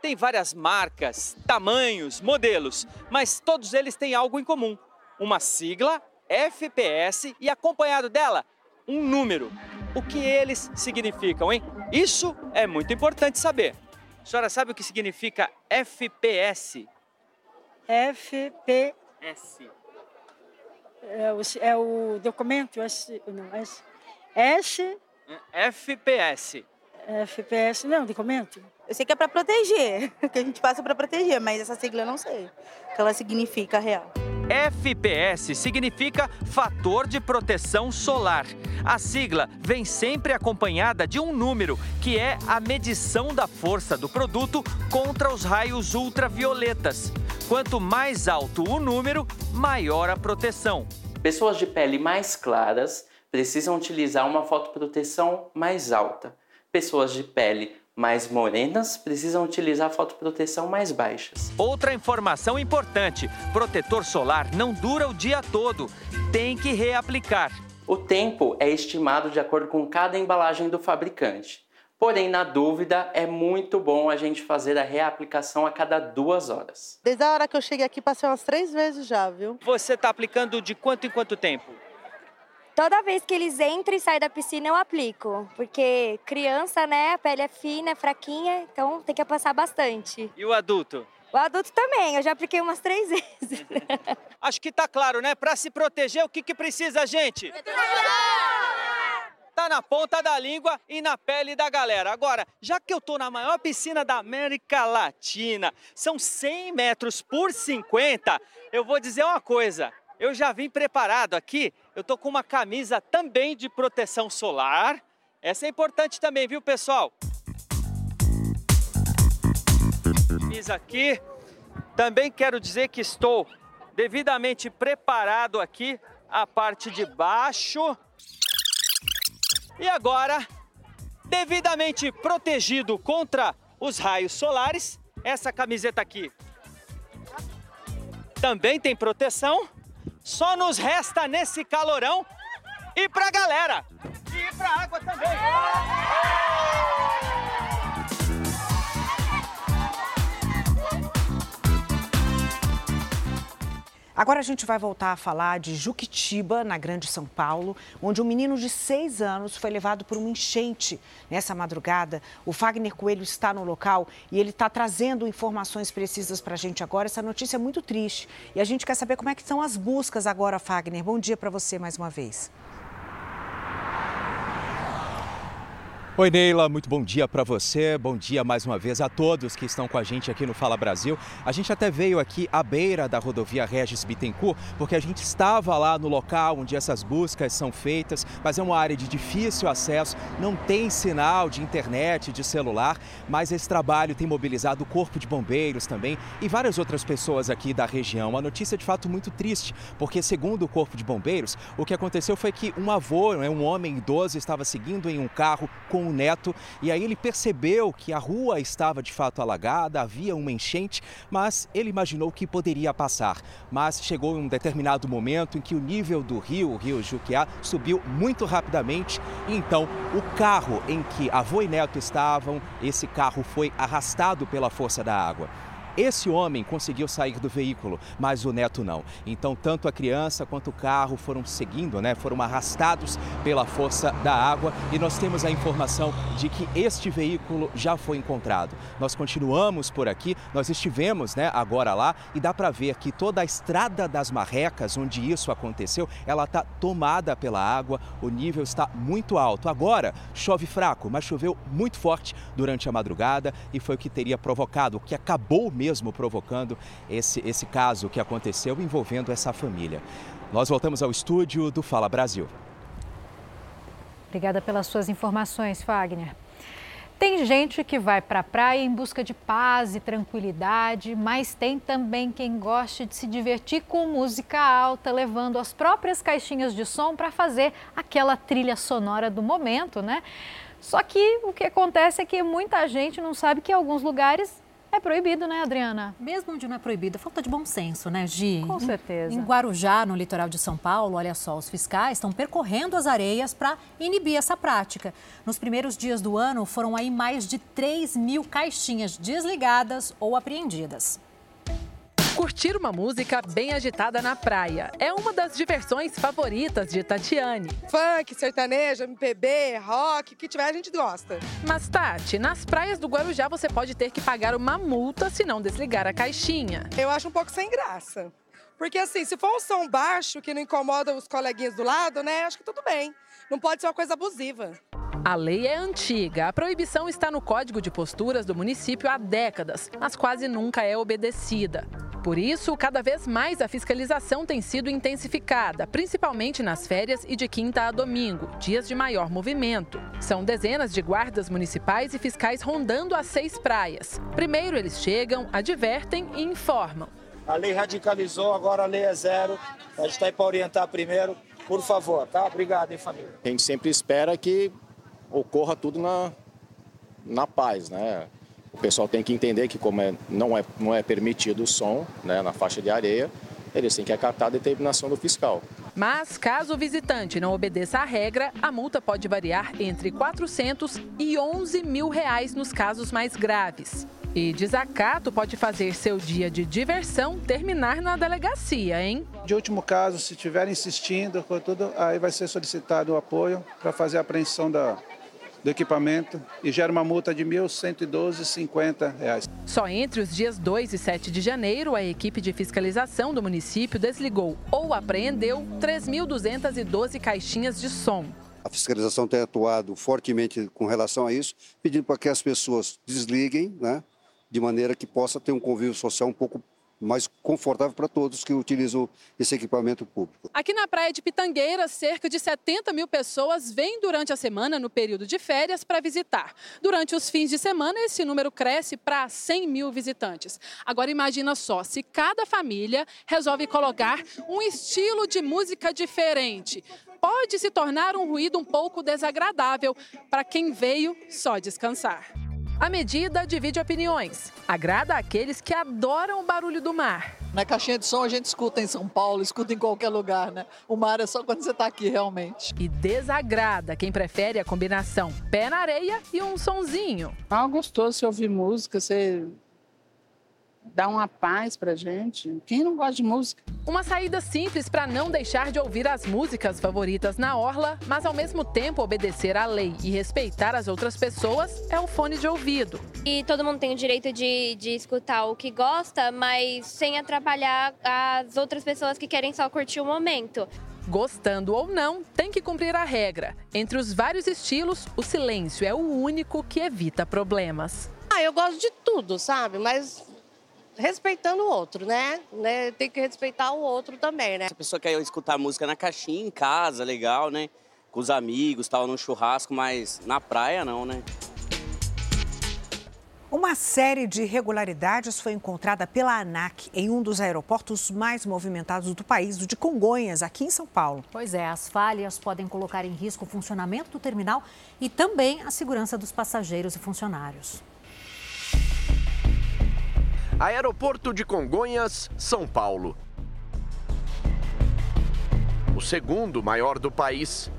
tem várias marcas, tamanhos, modelos, mas todos eles têm algo em comum. Uma sigla, FPS, e acompanhado dela, um número. O que eles significam, hein? Isso é muito importante saber. A senhora sabe o que significa FPS? FPS. É o, é o documento S, não, S, S. FPS. FPS, não, documento. Eu sei que é para proteger, que a gente passa para proteger, mas essa sigla eu não sei o que ela significa real. FPS significa Fator de Proteção Solar. A sigla vem sempre acompanhada de um número, que é a medição da força do produto contra os raios ultravioletas. Quanto mais alto o número, maior a proteção. Pessoas de pele mais claras precisam utilizar uma fotoproteção mais alta. Pessoas de pele mais morenas precisam utilizar fotoproteção mais baixas. Outra informação importante: protetor solar não dura o dia todo, tem que reaplicar. O tempo é estimado de acordo com cada embalagem do fabricante. Porém, na dúvida, é muito bom a gente fazer a reaplicação a cada duas horas. Desde a hora que eu cheguei aqui, passei umas três vezes já, viu? Você está aplicando de quanto em quanto tempo? Toda vez que eles entram e saem da piscina, eu aplico. Porque criança, né, a pele é fina, é fraquinha, então tem que passar bastante. E o adulto? O adulto também, eu já apliquei umas três vezes. Acho que tá claro, né? Para se proteger, o que, que precisa, gente? Tá na ponta da língua e na pele da galera. Agora, já que eu tô na maior piscina da América Latina, são 100 metros por 50, eu vou dizer uma coisa. Eu já vim preparado aqui, eu tô com uma camisa também de proteção solar. Essa é importante também, viu, pessoal? Camisa aqui. Também quero dizer que estou devidamente preparado aqui a parte de baixo. E agora, devidamente protegido contra os raios solares, essa camiseta aqui também tem proteção. Só nos resta nesse calorão ir pra galera. E ir pra água também. Agora a gente vai voltar a falar de Juquitiba, na Grande São Paulo, onde um menino de seis anos foi levado por uma enchente. Nessa madrugada, o Fagner Coelho está no local e ele está trazendo informações precisas para a gente agora. Essa notícia é muito triste e a gente quer saber como é que estão as buscas agora, Fagner. Bom dia para você mais uma vez. Oi, Neila, muito bom dia para você. Bom dia mais uma vez a todos que estão com a gente aqui no Fala Brasil. A gente até veio aqui à beira da rodovia Regis Bittencourt, porque a gente estava lá no local onde essas buscas são feitas, mas é uma área de difícil acesso, não tem sinal de internet, de celular, mas esse trabalho tem mobilizado o Corpo de Bombeiros também e várias outras pessoas aqui da região. Uma notícia de fato muito triste, porque segundo o Corpo de Bombeiros, o que aconteceu foi que um avô, né, um homem idoso, estava seguindo em um carro com o neto e aí ele percebeu que a rua estava de fato alagada, havia uma enchente, mas ele imaginou que poderia passar. Mas chegou um determinado momento em que o nível do rio, o rio Juquiá, subiu muito rapidamente e então o carro em que avô e neto estavam, esse carro foi arrastado pela força da água. Esse homem conseguiu sair do veículo, mas o neto não. Então, tanto a criança quanto o carro foram seguindo, né? Foram arrastados pela força da água e nós temos a informação de que este veículo já foi encontrado. Nós continuamos por aqui, nós estivemos, né, agora lá e dá para ver que toda a estrada das Marrecas, onde isso aconteceu, ela está tomada pela água, o nível está muito alto. Agora chove fraco, mas choveu muito forte durante a madrugada e foi o que teria provocado, o que acabou mesmo mesmo provocando esse, esse caso que aconteceu envolvendo essa família. Nós voltamos ao estúdio do Fala Brasil. Obrigada pelas suas informações, Fagner. Tem gente que vai para a praia em busca de paz e tranquilidade, mas tem também quem goste de se divertir com música alta, levando as próprias caixinhas de som para fazer aquela trilha sonora do momento, né? Só que o que acontece é que muita gente não sabe que em alguns lugares é proibido, né, Adriana? Mesmo onde não é proibido, falta de bom senso, né, Gi? Com certeza. Em Guarujá, no litoral de São Paulo, olha só, os fiscais estão percorrendo as areias para inibir essa prática. Nos primeiros dias do ano, foram aí mais de 3 mil caixinhas desligadas ou apreendidas. Curtir uma música bem agitada na praia é uma das diversões favoritas de Tatiane. Funk, sertanejo, MPB, rock, o que tiver a gente gosta. Mas Tati, nas praias do Guarujá você pode ter que pagar uma multa se não desligar a caixinha. Eu acho um pouco sem graça. Porque assim, se for um som baixo que não incomoda os coleguinhas do lado, né, acho que tudo bem. Não pode ser uma coisa abusiva. A lei é antiga. A proibição está no Código de Posturas do município há décadas, mas quase nunca é obedecida. Por isso, cada vez mais a fiscalização tem sido intensificada, principalmente nas férias e de quinta a domingo, dias de maior movimento. São dezenas de guardas municipais e fiscais rondando as seis praias. Primeiro eles chegam, advertem e informam. A lei radicalizou, agora a lei é zero. A gente está aí para orientar primeiro. Por favor, tá? Obrigado, hein, família. A gente sempre espera que ocorra tudo na, na paz, né? O pessoal tem que entender que como é, não, é, não é permitido o som né, na faixa de areia, eles têm que acatar a determinação do fiscal. Mas, caso o visitante não obedeça à regra, a multa pode variar entre 400 e 11 mil reais nos casos mais graves. E desacato pode fazer seu dia de diversão terminar na delegacia, hein? De último caso, se estiver insistindo, tudo, aí vai ser solicitado o apoio para fazer a apreensão da, do equipamento e gera uma multa de R$ 1.112,50. Só entre os dias 2 e 7 de janeiro, a equipe de fiscalização do município desligou ou apreendeu 3.212 caixinhas de som. A fiscalização tem atuado fortemente com relação a isso, pedindo para que as pessoas desliguem, né, de maneira que possa ter um convívio social um pouco mais confortável para todos que utilizam esse equipamento público. Aqui na praia de Pitangueira, cerca de 70 mil pessoas vêm durante a semana, no período de férias, para visitar. Durante os fins de semana, esse número cresce para 100 mil visitantes. Agora imagina só, se cada família resolve colocar um estilo de música diferente, pode se tornar um ruído um pouco desagradável para quem veio só descansar. A medida divide opiniões. Agrada aqueles que adoram o barulho do mar. Na caixinha de som a gente escuta em São Paulo, escuta em qualquer lugar, né? O mar é só quando você está aqui realmente. E desagrada quem prefere a combinação pé na areia e um sonzinho. Ah, gostoso você ouvir música, você dá uma paz pra gente. Quem não gosta de música? Uma saída simples para não deixar de ouvir as músicas favoritas na orla, mas ao mesmo tempo obedecer à lei e respeitar as outras pessoas é o fone de ouvido. E todo mundo tem o direito de, de escutar o que gosta, mas sem atrapalhar as outras pessoas que querem só curtir o momento. Gostando ou não, tem que cumprir a regra. Entre os vários estilos, o silêncio é o único que evita problemas. Ah, eu gosto de tudo, sabe? Mas respeitando o outro, né? né? Tem que respeitar o outro também, né? Se a pessoa quer escutar música na caixinha, em casa, legal, né? Com os amigos, tal, num churrasco, mas na praia não, né? Uma série de irregularidades foi encontrada pela ANAC em um dos aeroportos mais movimentados do país, o de Congonhas, aqui em São Paulo. Pois é, as falhas podem colocar em risco o funcionamento do terminal e também a segurança dos passageiros e funcionários. Aeroporto de Congonhas, São Paulo. O segundo maior do país.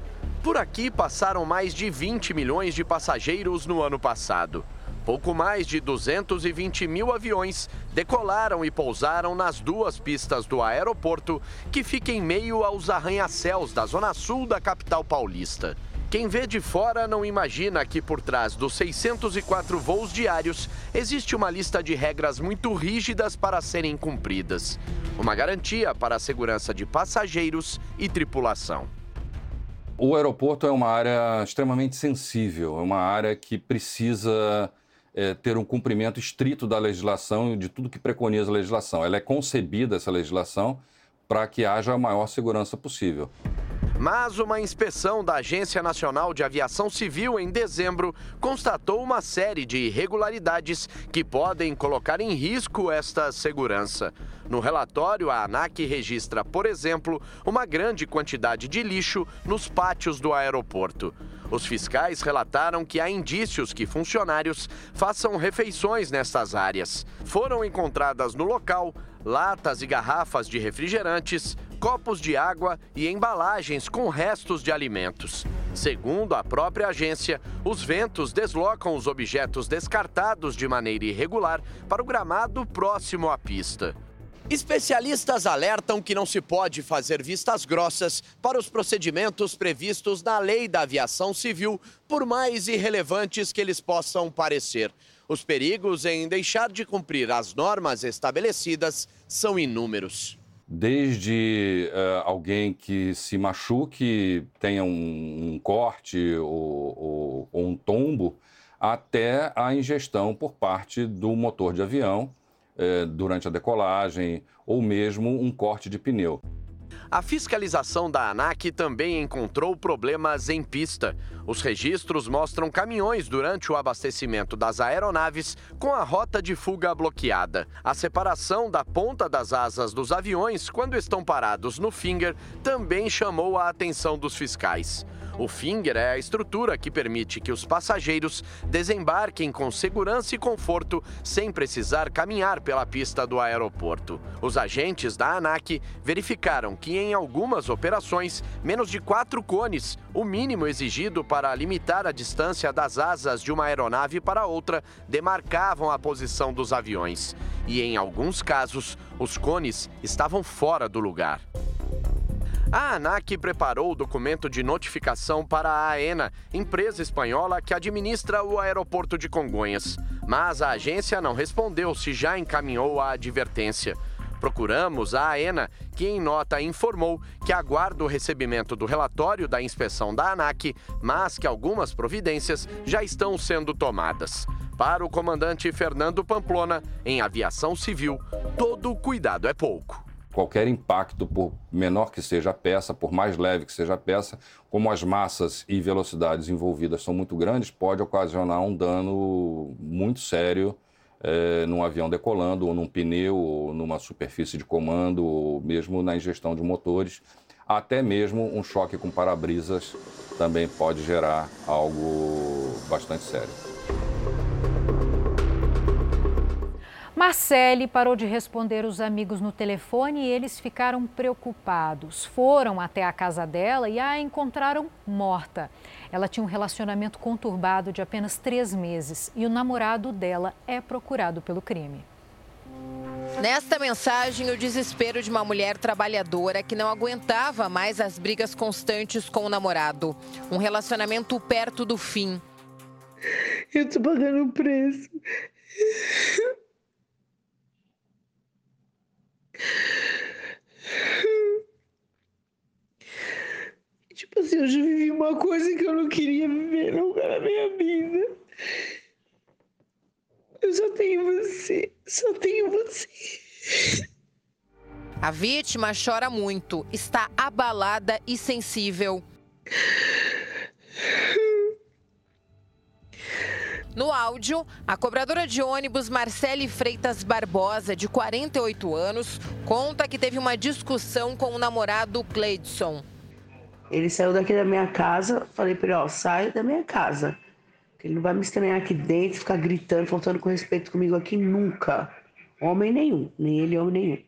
Por aqui passaram mais de 20 milhões de passageiros no ano passado. Pouco mais de 220 mil aviões decolaram e pousaram nas duas pistas do aeroporto, que fica em meio aos arranha-céus da zona sul da capital paulista. Quem vê de fora não imagina que por trás dos 604 voos diários existe uma lista de regras muito rígidas para serem cumpridas. Uma garantia para a segurança de passageiros e tripulação. O aeroporto é uma área extremamente sensível, é uma área que precisa é, ter um cumprimento estrito da legislação e de tudo que preconiza a legislação. Ela é concebida, essa legislação, para que haja a maior segurança possível. Mas uma inspeção da Agência Nacional de Aviação Civil em dezembro constatou uma série de irregularidades que podem colocar em risco esta segurança. No relatório, a ANAC registra, por exemplo, uma grande quantidade de lixo nos pátios do aeroporto. Os fiscais relataram que há indícios que funcionários façam refeições nessas áreas. Foram encontradas no local latas e garrafas de refrigerantes, copos de água e embalagens com restos de alimentos. Segundo a própria agência, os ventos deslocam os objetos descartados de maneira irregular para o gramado próximo à pista. Especialistas alertam que não se pode fazer vistas grossas para os procedimentos previstos na Lei da Aviação Civil, por mais irrelevantes que eles possam parecer. Os perigos em deixar de cumprir as normas estabelecidas são inúmeros. Desde uh, alguém que se machuque, tenha um, um corte ou, ou, ou um tombo, até a ingestão por parte do motor de avião eh, durante a decolagem ou mesmo um corte de pneu. A fiscalização da ANAC também encontrou problemas em pista. Os registros mostram caminhões durante o abastecimento das aeronaves com a rota de fuga bloqueada. A separação da ponta das asas dos aviões quando estão parados no finger também chamou a atenção dos fiscais. O finger é a estrutura que permite que os passageiros desembarquem com segurança e conforto sem precisar caminhar pela pista do aeroporto. Os agentes da ANAC verificaram que em algumas operações, menos de quatro cones, o mínimo exigido para limitar a distância das asas de uma aeronave para outra, demarcavam a posição dos aviões. E em alguns casos, os cones estavam fora do lugar. A ANAC preparou o documento de notificação para a AENA, empresa espanhola que administra o aeroporto de Congonhas. Mas a agência não respondeu se já encaminhou a advertência. Procuramos a AENA, que em nota informou que aguarda o recebimento do relatório da inspeção da ANAC, mas que algumas providências já estão sendo tomadas. Para o comandante Fernando Pamplona, em aviação civil, todo cuidado é pouco qualquer impacto, por menor que seja a peça, por mais leve que seja a peça, como as massas e velocidades envolvidas são muito grandes, pode ocasionar um dano muito sério é, num avião decolando, ou num pneu, ou numa superfície de comando, ou mesmo na ingestão de motores. Até mesmo um choque com para-brisas também pode gerar algo bastante sério. Marcele parou de responder os amigos no telefone e eles ficaram preocupados. Foram até a casa dela e a encontraram morta. Ela tinha um relacionamento conturbado de apenas três meses e o namorado dela é procurado pelo crime. Nesta mensagem, o desespero de uma mulher trabalhadora que não aguentava mais as brigas constantes com o namorado. Um relacionamento perto do fim. Eu tô pagando o preço. Assim, eu já vivi uma coisa que eu não queria viver nunca na minha vida. Eu só tenho você, só tenho você. A vítima chora muito, está abalada e sensível. No áudio, a cobradora de ônibus Marcele Freitas Barbosa, de 48 anos, conta que teve uma discussão com o namorado Cleidson. Ele saiu daqui da minha casa, falei para ele, ó, sai da minha casa. Ele não vai me estranhar aqui dentro, ficar gritando, faltando com respeito comigo aqui nunca. Homem nenhum, nem ele, homem nenhum.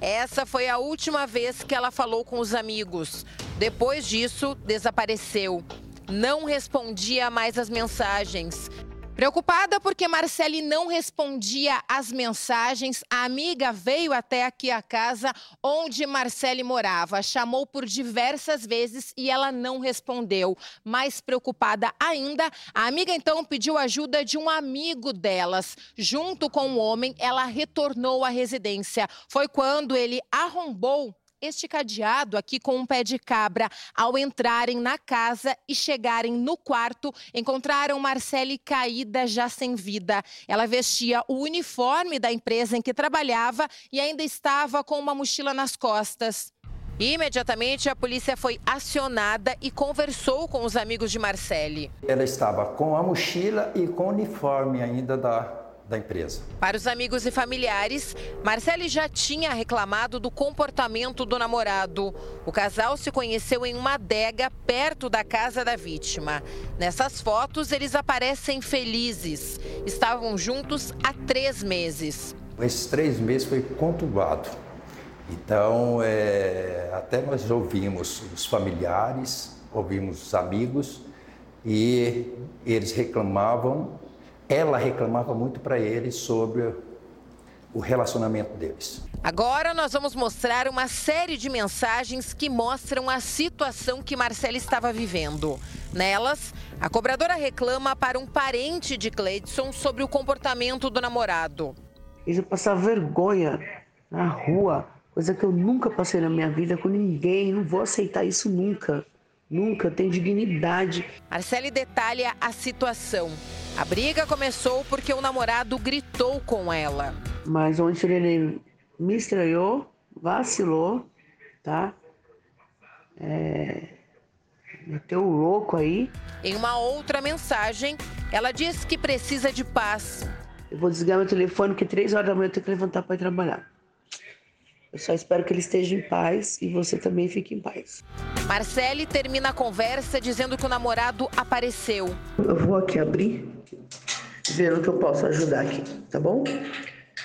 Essa foi a última vez que ela falou com os amigos. Depois disso, desapareceu. Não respondia mais as mensagens. Preocupada porque Marcele não respondia às mensagens, a amiga veio até aqui a casa onde Marcele morava, chamou por diversas vezes e ela não respondeu. Mais preocupada ainda, a amiga então pediu ajuda de um amigo delas. Junto com o homem, ela retornou à residência. Foi quando ele arrombou este cadeado aqui com um pé de cabra. Ao entrarem na casa e chegarem no quarto, encontraram Marcele caída já sem vida. Ela vestia o uniforme da empresa em que trabalhava e ainda estava com uma mochila nas costas. Imediatamente, a polícia foi acionada e conversou com os amigos de Marcele. Ela estava com a mochila e com o uniforme ainda da da empresa. Para os amigos e familiares, Marcele já tinha reclamado do comportamento do namorado. O casal se conheceu em uma adega perto da casa da vítima. Nessas fotos, eles aparecem felizes. Estavam juntos há três meses. Esses três meses foi conturbado. Então, é, até nós ouvimos os familiares, ouvimos os amigos e eles reclamavam ela reclamava muito para ele sobre o relacionamento deles. Agora nós vamos mostrar uma série de mensagens que mostram a situação que Marcela estava vivendo. Nelas, a cobradora reclama para um parente de Cleidson sobre o comportamento do namorado. Ele passava vergonha na rua, coisa que eu nunca passei na minha vida com ninguém, não vou aceitar isso nunca. Nunca tem dignidade. Marcele detalha a situação. A briga começou porque o namorado gritou com ela. Mas onde ele me estranhou, vacilou, tá? É... Meteu o louco aí. Em uma outra mensagem, ela diz que precisa de paz. Eu vou desligar meu telefone porque três horas da manhã eu tenho que levantar para ir trabalhar. Eu só espero que ele esteja em paz e você também fique em paz. Marcele termina a conversa dizendo que o namorado apareceu. Eu vou aqui abrir, vendo que eu posso ajudar aqui, tá bom?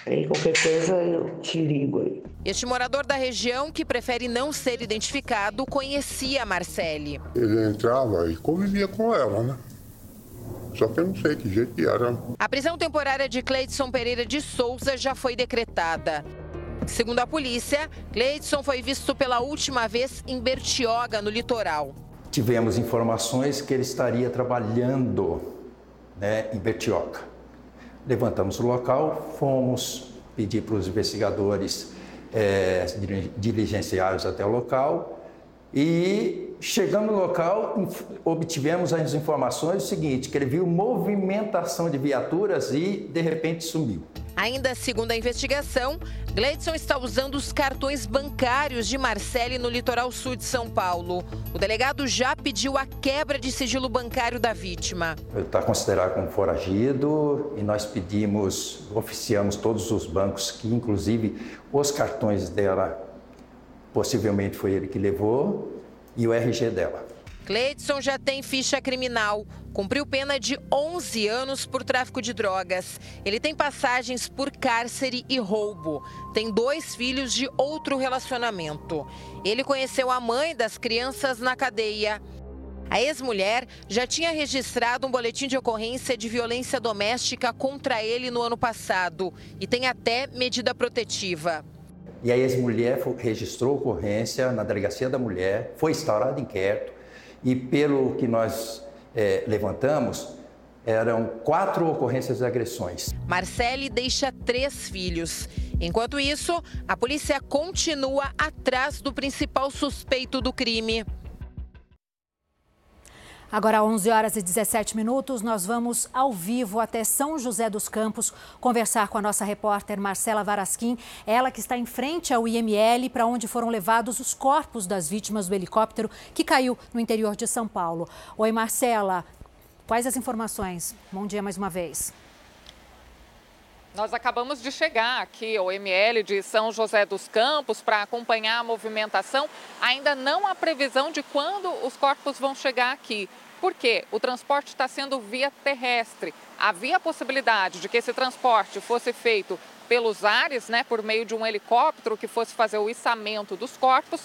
Aí qualquer coisa eu te ligo aí. Este morador da região, que prefere não ser identificado, conhecia a Marcele. Ele entrava e convivia com ela, né? Só que eu não sei que jeito que era. A prisão temporária de Cleidson Pereira de Souza já foi decretada. Segundo a polícia, Cleidson foi visto pela última vez em Bertioga, no litoral. Tivemos informações que ele estaria trabalhando né, em Bertioga. Levantamos o local, fomos pedir para os investigadores é, diligenciários até o local e chegando no local obtivemos as informações seguinte, que ele viu movimentação de viaturas e de repente sumiu. Ainda segundo a investigação, Gleidson está usando os cartões bancários de Marcele no litoral sul de São Paulo. O delegado já pediu a quebra de sigilo bancário da vítima. Está considerado como foragido e nós pedimos, oficiamos todos os bancos que, inclusive, os cartões dela, possivelmente foi ele que levou, e o RG dela. Cleidson já tem ficha criminal. Cumpriu pena de 11 anos por tráfico de drogas. Ele tem passagens por cárcere e roubo. Tem dois filhos de outro relacionamento. Ele conheceu a mãe das crianças na cadeia. A ex-mulher já tinha registrado um boletim de ocorrência de violência doméstica contra ele no ano passado e tem até medida protetiva. E a ex-mulher registrou ocorrência na delegacia da mulher, foi instaurado inquérito e pelo que nós é, levantamos, eram quatro ocorrências de agressões. Marcele deixa três filhos. Enquanto isso, a polícia continua atrás do principal suspeito do crime. Agora, 11 horas e 17 minutos, nós vamos ao vivo até São José dos Campos conversar com a nossa repórter Marcela Varasquim, ela que está em frente ao IML, para onde foram levados os corpos das vítimas do helicóptero que caiu no interior de São Paulo. Oi, Marcela, quais as informações? Bom dia mais uma vez. Nós acabamos de chegar aqui ao ML de São José dos Campos para acompanhar a movimentação. Ainda não há previsão de quando os corpos vão chegar aqui. Por quê? O transporte está sendo via terrestre. Havia a possibilidade de que esse transporte fosse feito pelos ares, né, por meio de um helicóptero que fosse fazer o içamento dos corpos.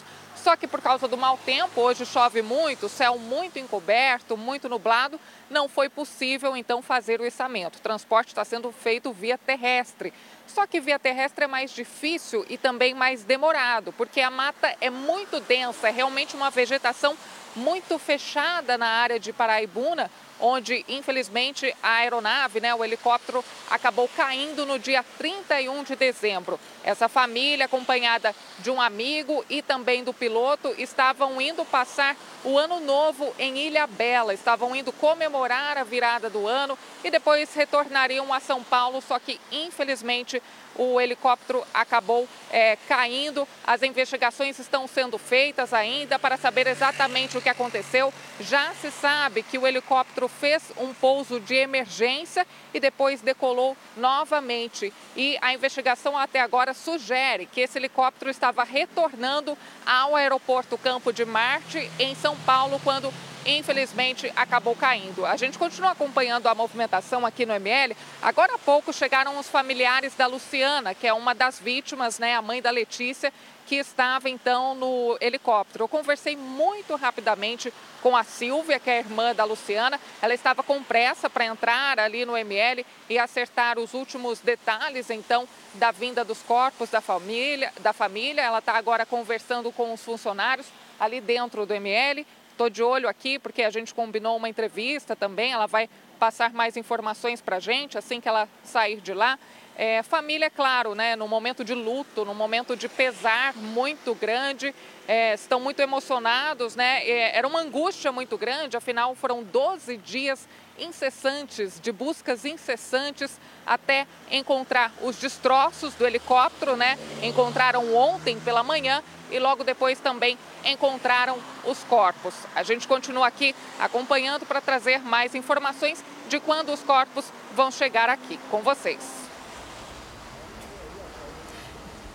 Só que por causa do mau tempo, hoje chove muito, céu muito encoberto, muito nublado, não foi possível então fazer o içamento. O transporte está sendo feito via terrestre. Só que via terrestre é mais difícil e também mais demorado, porque a mata é muito densa, é realmente uma vegetação muito fechada na área de Paraibuna, onde infelizmente a aeronave, né, o helicóptero, acabou caindo no dia 31 de dezembro. Essa família, acompanhada de um amigo e também do piloto, estavam indo passar o ano novo em Ilha Bela, estavam indo comemorar a virada do ano e depois retornariam a São Paulo, só que infelizmente o helicóptero acabou é, caindo. As investigações estão sendo feitas ainda para saber exatamente o que aconteceu. Já se sabe que o helicóptero fez um pouso de emergência e depois decolou novamente. E a investigação até agora sugere que esse helicóptero estava retornando ao aeroporto Campo de Marte, em São Paulo, quando infelizmente acabou caindo. A gente continua acompanhando a movimentação aqui no ML. Agora há pouco chegaram os familiares da Luciana, que é uma das vítimas, né, a mãe da Letícia, que estava então no helicóptero. Eu conversei muito rapidamente com a Silvia, que é a irmã da Luciana. Ela estava com pressa para entrar ali no ML e acertar os últimos detalhes então da vinda dos corpos da família. Da família. Ela está agora conversando com os funcionários ali dentro do ML. Estou de olho aqui porque a gente combinou uma entrevista também. Ela vai passar mais informações para a gente assim que ela sair de lá. É, família, claro, né, no momento de luto, no momento de pesar muito grande, é, estão muito emocionados, né? É, era uma angústia muito grande, afinal foram 12 dias incessantes, de buscas incessantes até encontrar os destroços do helicóptero, né? Encontraram ontem pela manhã e logo depois também encontraram os corpos. A gente continua aqui acompanhando para trazer mais informações de quando os corpos vão chegar aqui com vocês.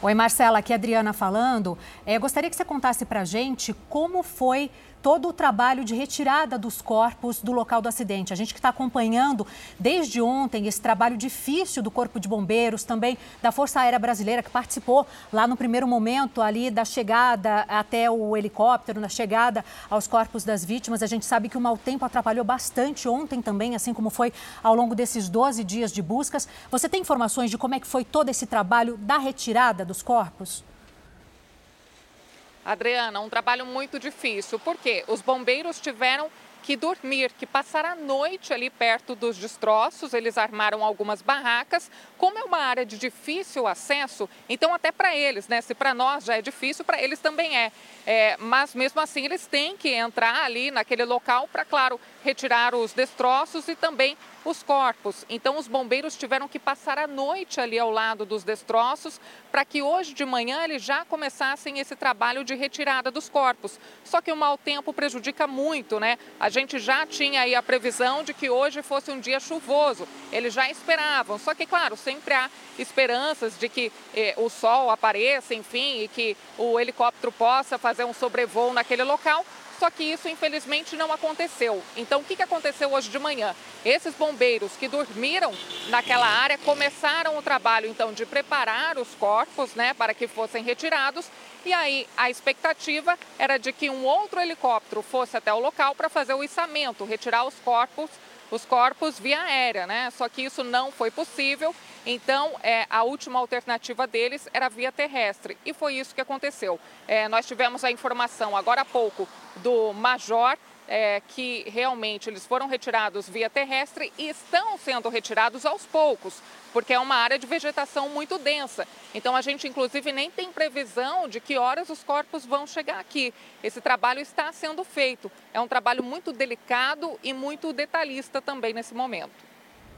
Oi, Marcela, aqui é a Adriana falando. É, gostaria que você contasse para a gente como foi todo o trabalho de retirada dos corpos do local do acidente. A gente que está acompanhando desde ontem esse trabalho difícil do Corpo de Bombeiros, também da Força Aérea Brasileira, que participou lá no primeiro momento ali da chegada até o helicóptero, na chegada aos corpos das vítimas. A gente sabe que o mau tempo atrapalhou bastante ontem também, assim como foi ao longo desses 12 dias de buscas. Você tem informações de como é que foi todo esse trabalho da retirada dos corpos? Adriana, um trabalho muito difícil, porque os bombeiros tiveram que dormir, que passar a noite ali perto dos destroços. Eles armaram algumas barracas. Como é uma área de difícil acesso, então até para eles, né? Se para nós já é difícil, para eles também é. é. Mas mesmo assim eles têm que entrar ali naquele local para, claro, retirar os destroços e também os corpos. Então, os bombeiros tiveram que passar a noite ali ao lado dos destroços para que hoje de manhã eles já começassem esse trabalho de retirada dos corpos. Só que o mau tempo prejudica muito, né? A gente já tinha aí a previsão de que hoje fosse um dia chuvoso. Eles já esperavam. Só que, claro, sempre há esperanças de que eh, o sol apareça, enfim, e que o helicóptero possa fazer um sobrevoo naquele local. Só que isso, infelizmente, não aconteceu. Então, o que aconteceu hoje de manhã? Esses bombeiros que dormiram naquela área começaram o trabalho, então, de preparar os corpos, né, para que fossem retirados. E aí, a expectativa era de que um outro helicóptero fosse até o local para fazer o içamento, retirar os corpos os corpos via aérea, né? Só que isso não foi possível, então é, a última alternativa deles era via terrestre. E foi isso que aconteceu. É, nós tivemos a informação agora há pouco do Major é, que realmente eles foram retirados via terrestre e estão sendo retirados aos poucos, porque é uma área de vegetação muito densa. Então a gente inclusive nem tem previsão de que horas os corpos vão chegar aqui. Esse trabalho está sendo feito. É um trabalho muito delicado e muito detalhista também nesse momento.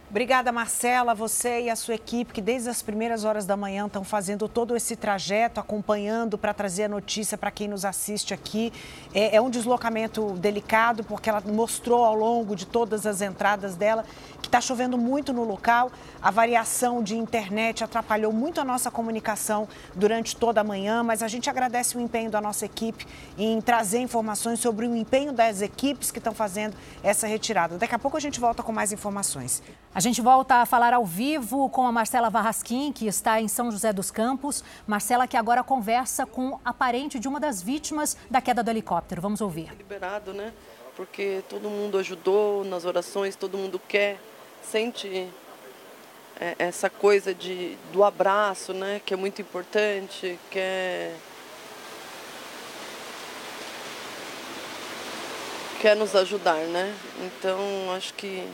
Obrigada, Marcela, você e a sua equipe, que desde as primeiras horas da manhã estão fazendo todo esse trajeto, acompanhando para trazer a notícia para quem nos assiste aqui. É, é, um deslocamento delicado, porque ela mostrou ao longo de todas as entradas dela que está chovendo muito no local. A variação de internet atrapalhou muito a nossa comunicação durante toda a manhã, mas a gente agradece o empenho da nossa equipe em trazer informações sobre o empenho das equipes que estão fazendo essa retirada. Daqui a pouco a gente volta com mais informações. Gente volta a falar ao vivo com a Marcela Varrasquim, que está em São José dos Campos. Marcela, que agora conversa com a parente de uma das vítimas da queda do helicóptero. Vamos ouvir. Liberado, né? Porque todo mundo ajudou nas orações, todo mundo quer, sente é, essa coisa de, do abraço, né? Que é muito importante, quer. Quer nos ajudar, né? Então, acho que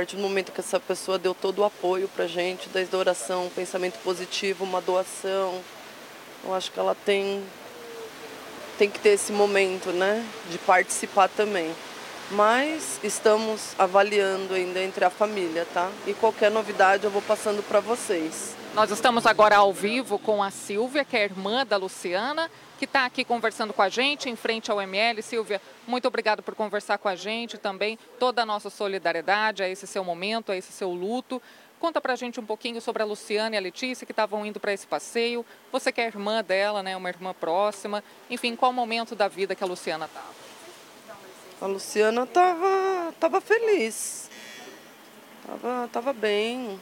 partir do momento que essa pessoa deu todo o apoio para gente, desde a oração, um pensamento positivo, uma doação, eu acho que ela tem, tem que ter esse momento, né, de participar também. Mas estamos avaliando ainda entre a família, tá? E qualquer novidade eu vou passando para vocês. Nós estamos agora ao vivo com a Silvia, que é irmã da Luciana, que está aqui conversando com a gente em frente ao ML. Silvia, muito obrigado por conversar com a gente também. Toda a nossa solidariedade a esse seu momento, a esse seu luto. Conta pra gente um pouquinho sobre a Luciana e a Letícia que estavam indo para esse passeio. Você que é irmã dela, né? Uma irmã próxima. Enfim, qual momento da vida que a Luciana estava? A Luciana estava tava feliz. Tava, tava bem.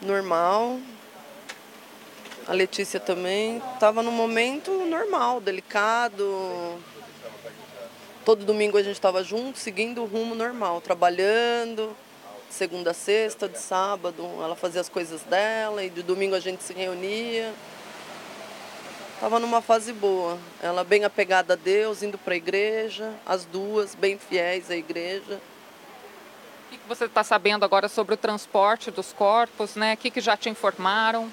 Normal, a Letícia também estava num momento normal, delicado. Todo domingo a gente estava junto, seguindo o rumo normal, trabalhando, segunda a sexta, de sábado ela fazia as coisas dela e de domingo a gente se reunia. Estava numa fase boa. Ela bem apegada a Deus, indo para a igreja, as duas bem fiéis à igreja. O que você está sabendo agora sobre o transporte dos corpos, né? O que, que já te informaram?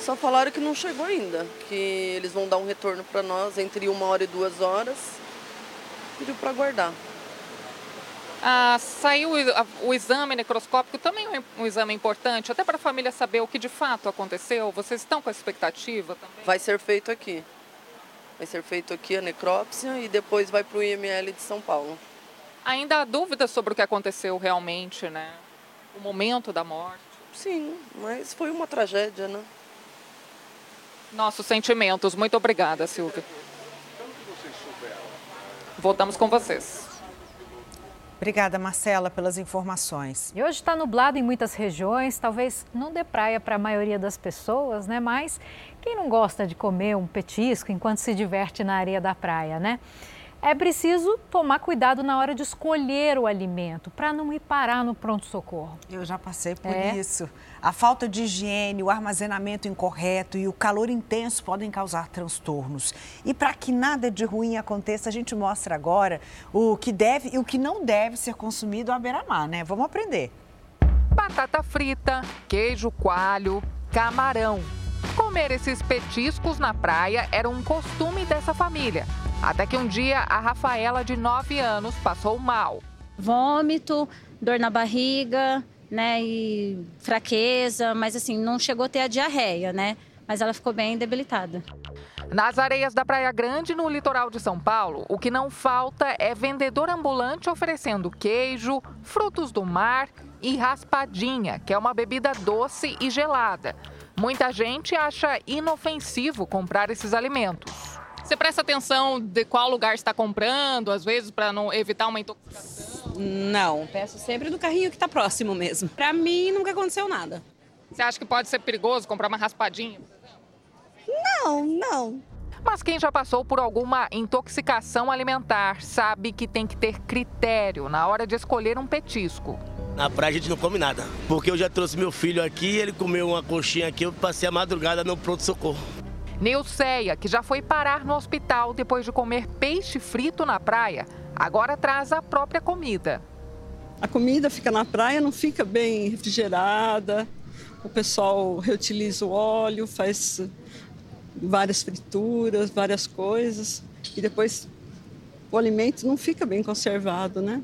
Só falaram que não chegou ainda, que eles vão dar um retorno para nós entre uma hora e duas horas. Pediu para aguardar. Ah, saiu o, o exame necroscópico, também é um exame importante, até para a família saber o que de fato aconteceu. Vocês estão com a expectativa também? Vai ser feito aqui. Vai ser feito aqui a necrópsia e depois vai para o IML de São Paulo. Ainda há dúvidas sobre o que aconteceu realmente, né? O momento da morte. Sim, mas foi uma tragédia, né? Nossos sentimentos. Muito obrigada, Silvia. Voltamos com vocês. Obrigada, Marcela, pelas informações. E hoje está nublado em muitas regiões, talvez não dê praia para a maioria das pessoas, né? Mas quem não gosta de comer um petisco enquanto se diverte na areia da praia, né? É preciso tomar cuidado na hora de escolher o alimento para não ir parar no pronto-socorro. Eu já passei por é. isso. A falta de higiene, o armazenamento incorreto e o calor intenso podem causar transtornos. E para que nada de ruim aconteça, a gente mostra agora o que deve e o que não deve ser consumido à beira-mar, né? Vamos aprender. Batata frita, queijo coalho, camarão. Comer esses petiscos na praia era um costume dessa família. Até que um dia a Rafaela, de 9 anos, passou mal. Vômito, dor na barriga, né, e fraqueza, mas assim, não chegou a ter a diarreia, né? Mas ela ficou bem debilitada. Nas areias da Praia Grande, no litoral de São Paulo, o que não falta é vendedor ambulante oferecendo queijo, frutos do mar e raspadinha, que é uma bebida doce e gelada. Muita gente acha inofensivo comprar esses alimentos. Você presta atenção de qual lugar está comprando, às vezes, para não evitar uma intoxicação? Não, peço sempre do carrinho que está próximo mesmo. Para mim, nunca aconteceu nada. Você acha que pode ser perigoso comprar uma raspadinha? Não, não. Mas quem já passou por alguma intoxicação alimentar sabe que tem que ter critério na hora de escolher um petisco. Na praia a gente não come nada, porque eu já trouxe meu filho aqui, ele comeu uma coxinha aqui, eu passei a madrugada no pronto-socorro. Neuceia, que já foi parar no hospital depois de comer peixe frito na praia, agora traz a própria comida. A comida fica na praia, não fica bem refrigerada. O pessoal reutiliza o óleo, faz várias frituras, várias coisas. E depois o alimento não fica bem conservado, né?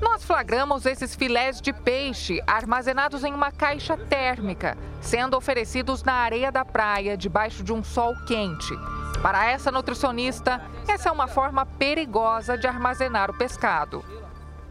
Nós flagramos esses filés de peixe armazenados em uma caixa térmica, sendo oferecidos na areia da praia, debaixo de um sol quente. Para essa nutricionista, essa é uma forma perigosa de armazenar o pescado.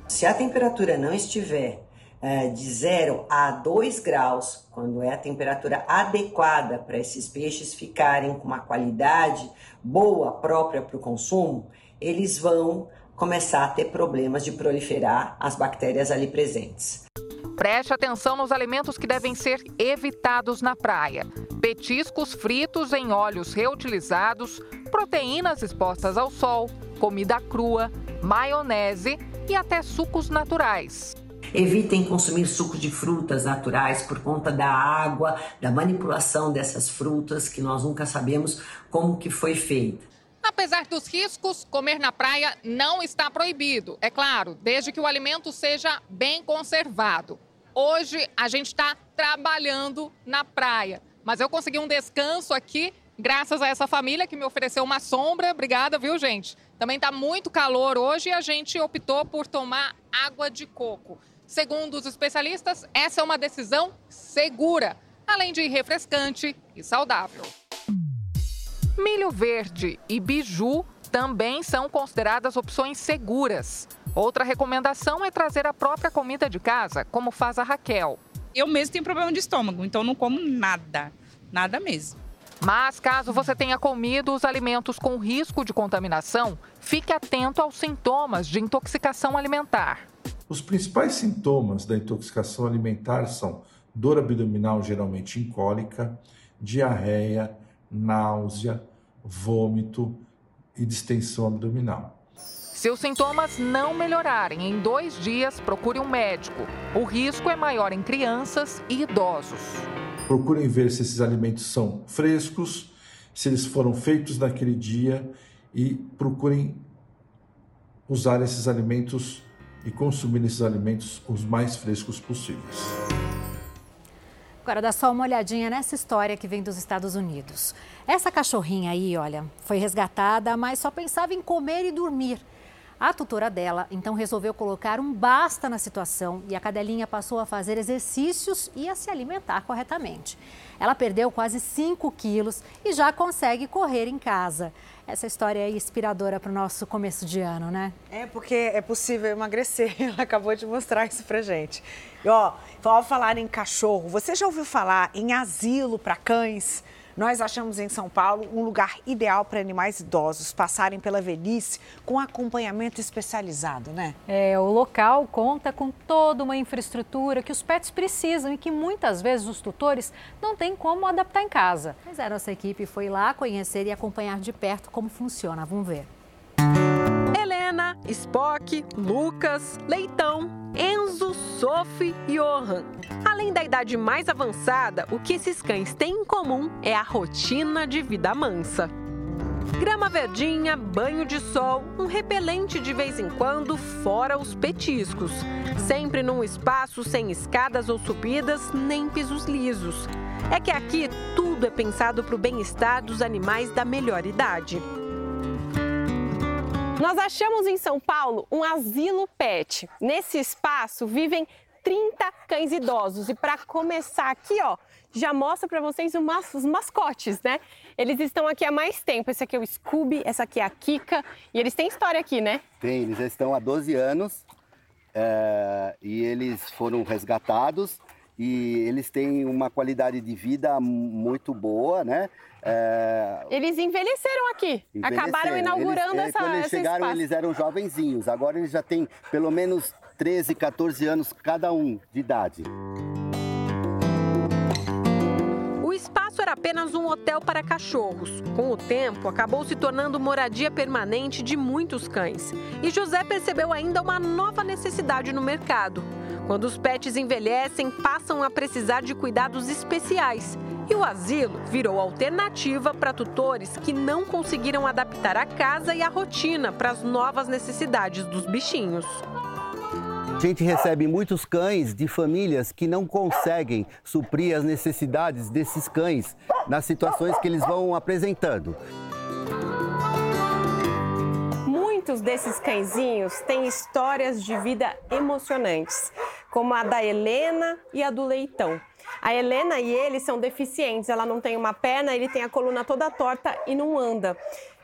Se a temperatura não estiver é, de 0 a 2 graus, quando é a temperatura adequada para esses peixes ficarem com uma qualidade boa própria para o consumo, eles vão começar a ter problemas de proliferar as bactérias ali presentes. Preste atenção nos alimentos que devem ser evitados na praia: petiscos fritos em óleos reutilizados, proteínas expostas ao sol, comida crua, maionese e até sucos naturais. Evitem consumir suco de frutas naturais por conta da água, da manipulação dessas frutas que nós nunca sabemos como que foi feita. Apesar dos riscos, comer na praia não está proibido. É claro, desde que o alimento seja bem conservado. Hoje a gente está trabalhando na praia, mas eu consegui um descanso aqui graças a essa família que me ofereceu uma sombra. Obrigada, viu, gente? Também está muito calor hoje e a gente optou por tomar água de coco. Segundo os especialistas, essa é uma decisão segura, além de refrescante e saudável. Milho verde e biju também são consideradas opções seguras. Outra recomendação é trazer a própria comida de casa, como faz a Raquel. Eu mesmo tenho problema de estômago, então não como nada, nada mesmo. Mas caso você tenha comido os alimentos com risco de contaminação, fique atento aos sintomas de intoxicação alimentar. Os principais sintomas da intoxicação alimentar são dor abdominal, geralmente incólica, diarreia, náusea, vômito e distensão abdominal. Se os sintomas não melhorarem em dois dias, procure um médico. O risco é maior em crianças e idosos. Procurem ver se esses alimentos são frescos, se eles foram feitos naquele dia e procurem usar esses alimentos e consumir esses alimentos os mais frescos possíveis. Agora dá só uma olhadinha nessa história que vem dos Estados Unidos. Essa cachorrinha aí, olha, foi resgatada, mas só pensava em comer e dormir. A tutora dela então resolveu colocar um basta na situação e a cadelinha passou a fazer exercícios e a se alimentar corretamente. Ela perdeu quase 5 quilos e já consegue correr em casa. Essa história é inspiradora para o nosso começo de ano, né? É, porque é possível emagrecer. Ela acabou de mostrar isso pra gente. E, ó, ao falar em cachorro, você já ouviu falar em asilo para cães? Nós achamos em São Paulo um lugar ideal para animais idosos passarem pela velhice com acompanhamento especializado, né? É, o local conta com toda uma infraestrutura que os pets precisam e que muitas vezes os tutores não têm como adaptar em casa. Mas a nossa equipe foi lá conhecer e acompanhar de perto como funciona. Vamos ver. Helena, Spock, Lucas, Leitão, Enzo, Sophie e Johan. Além da idade mais avançada, o que esses cães têm em comum é a rotina de vida mansa. Grama verdinha, banho de sol, um repelente de vez em quando, fora os petiscos. Sempre num espaço sem escadas ou subidas, nem pisos lisos. É que aqui tudo é pensado para o bem-estar dos animais da melhor idade. Nós achamos em São Paulo um asilo pet. Nesse espaço vivem 30 cães idosos. E para começar aqui, ó, já mostra para vocês os mascotes, né? Eles estão aqui há mais tempo. Esse aqui é o Scooby, essa aqui é a Kika. E eles têm história aqui, né? Tem, eles estão há 12 anos é, e eles foram resgatados e eles têm uma qualidade de vida muito boa, né? É... Eles envelheceram aqui, envelheceram. acabaram inaugurando eles, é, essa Quando eles chegaram, espaço. eles eram jovenzinhos, agora eles já têm pelo menos 13, 14 anos cada um de idade. Era apenas um hotel para cachorros. Com o tempo, acabou se tornando moradia permanente de muitos cães. E José percebeu ainda uma nova necessidade no mercado. Quando os pets envelhecem, passam a precisar de cuidados especiais. E o asilo virou alternativa para tutores que não conseguiram adaptar a casa e a rotina para as novas necessidades dos bichinhos. A gente recebe muitos cães de famílias que não conseguem suprir as necessidades desses cães nas situações que eles vão apresentando. Muitos desses cãezinhos têm histórias de vida emocionantes, como a da Helena e a do Leitão. A Helena e ele são deficientes, ela não tem uma perna, ele tem a coluna toda torta e não anda.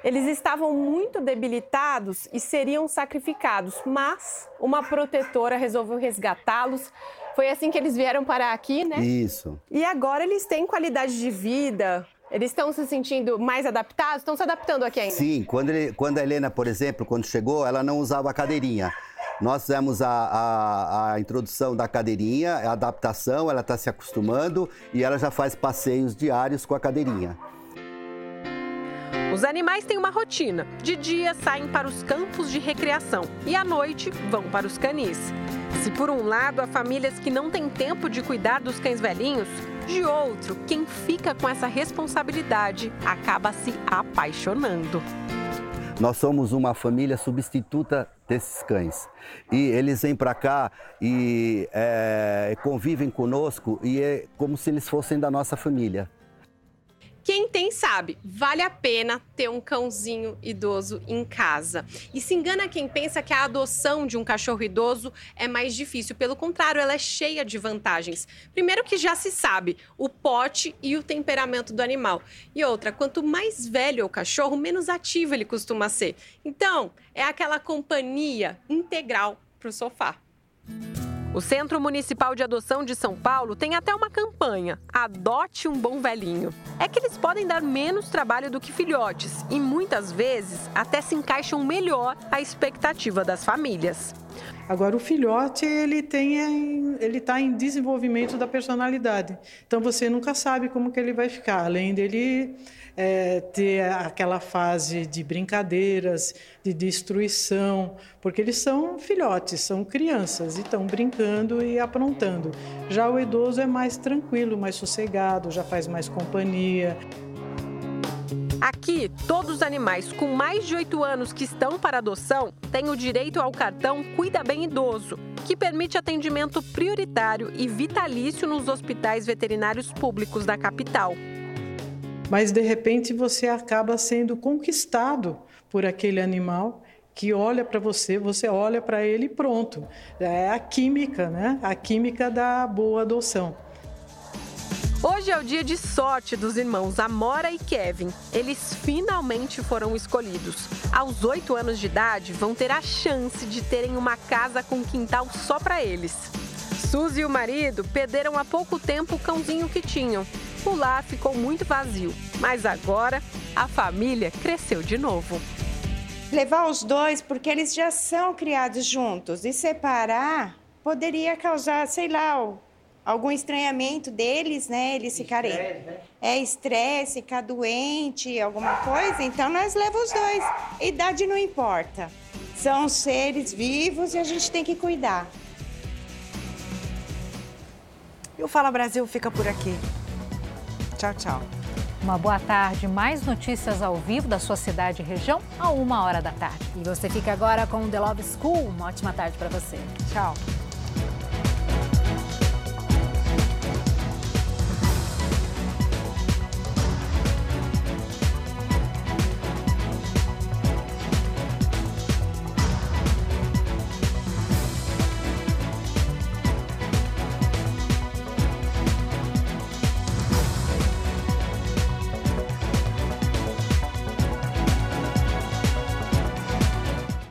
Eles estavam muito debilitados e seriam sacrificados, mas uma protetora resolveu resgatá-los. Foi assim que eles vieram parar aqui, né? Isso. E agora eles têm qualidade de vida, eles estão se sentindo mais adaptados? Estão se adaptando aqui ainda? Sim, quando, ele, quando a Helena, por exemplo, quando chegou, ela não usava a cadeirinha. Nós fizemos a, a, a, introdução da cadeirinha, a adaptação, ela está se acostumando e ela já faz passeios diários com a cadeirinha. Os animais têm uma rotina. De dia saem para os campos de recreação e à noite vão para os canis. Se por um lado há famílias que não têm tempo de cuidar dos cães velhinhos, de outro, quem fica com essa responsabilidade acaba se apaixonando. Nós somos uma família substituta desses cães. E eles vêm para cá e é, convivem conosco e é como se eles fossem da nossa família. Quem tem sabe, vale a pena ter um cãozinho idoso em casa. E se engana quem pensa que a adoção de um cachorro idoso é mais difícil. Pelo contrário, ela é cheia de vantagens. Primeiro que já se sabe o pote e o temperamento do animal. E outra, quanto mais velho o cachorro, menos ativo ele costuma ser. Então, é aquela companhia integral para o sofá. O Centro Municipal de Adoção de São Paulo tem até uma campanha: Adote um bom velhinho. É que eles podem dar menos trabalho do que filhotes e muitas vezes até se encaixam melhor à expectativa das famílias. Agora o filhote ele tem ele está em desenvolvimento da personalidade, então você nunca sabe como que ele vai ficar, além dele é, ter aquela fase de brincadeiras, de destruição, porque eles são filhotes, são crianças e estão brincando e aprontando. Já o idoso é mais tranquilo, mais sossegado, já faz mais companhia. Aqui, todos os animais com mais de 8 anos que estão para adoção têm o direito ao cartão Cuida Bem Idoso, que permite atendimento prioritário e vitalício nos hospitais veterinários públicos da capital. Mas de repente você acaba sendo conquistado por aquele animal que olha para você, você olha para ele e pronto. É a química, né? A química da boa adoção. Hoje é o dia de sorte dos irmãos Amora e Kevin. Eles finalmente foram escolhidos. Aos oito anos de idade, vão ter a chance de terem uma casa com quintal só para eles. Suzy e o marido perderam há pouco tempo o cãozinho que tinham. O lar ficou muito vazio, mas agora a família cresceu de novo. Levar os dois porque eles já são criados juntos e separar poderia causar, sei lá, algum estranhamento deles, né? Eles ficarem. Né? É estresse, ficar doente, alguma coisa. Então nós levamos os dois. Idade não importa. São seres vivos e a gente tem que cuidar. E o Fala Brasil fica por aqui. Tchau, tchau. Uma boa tarde. Mais notícias ao vivo da sua cidade e região a uma hora da tarde. E você fica agora com o The Love School. Uma ótima tarde para você. Tchau.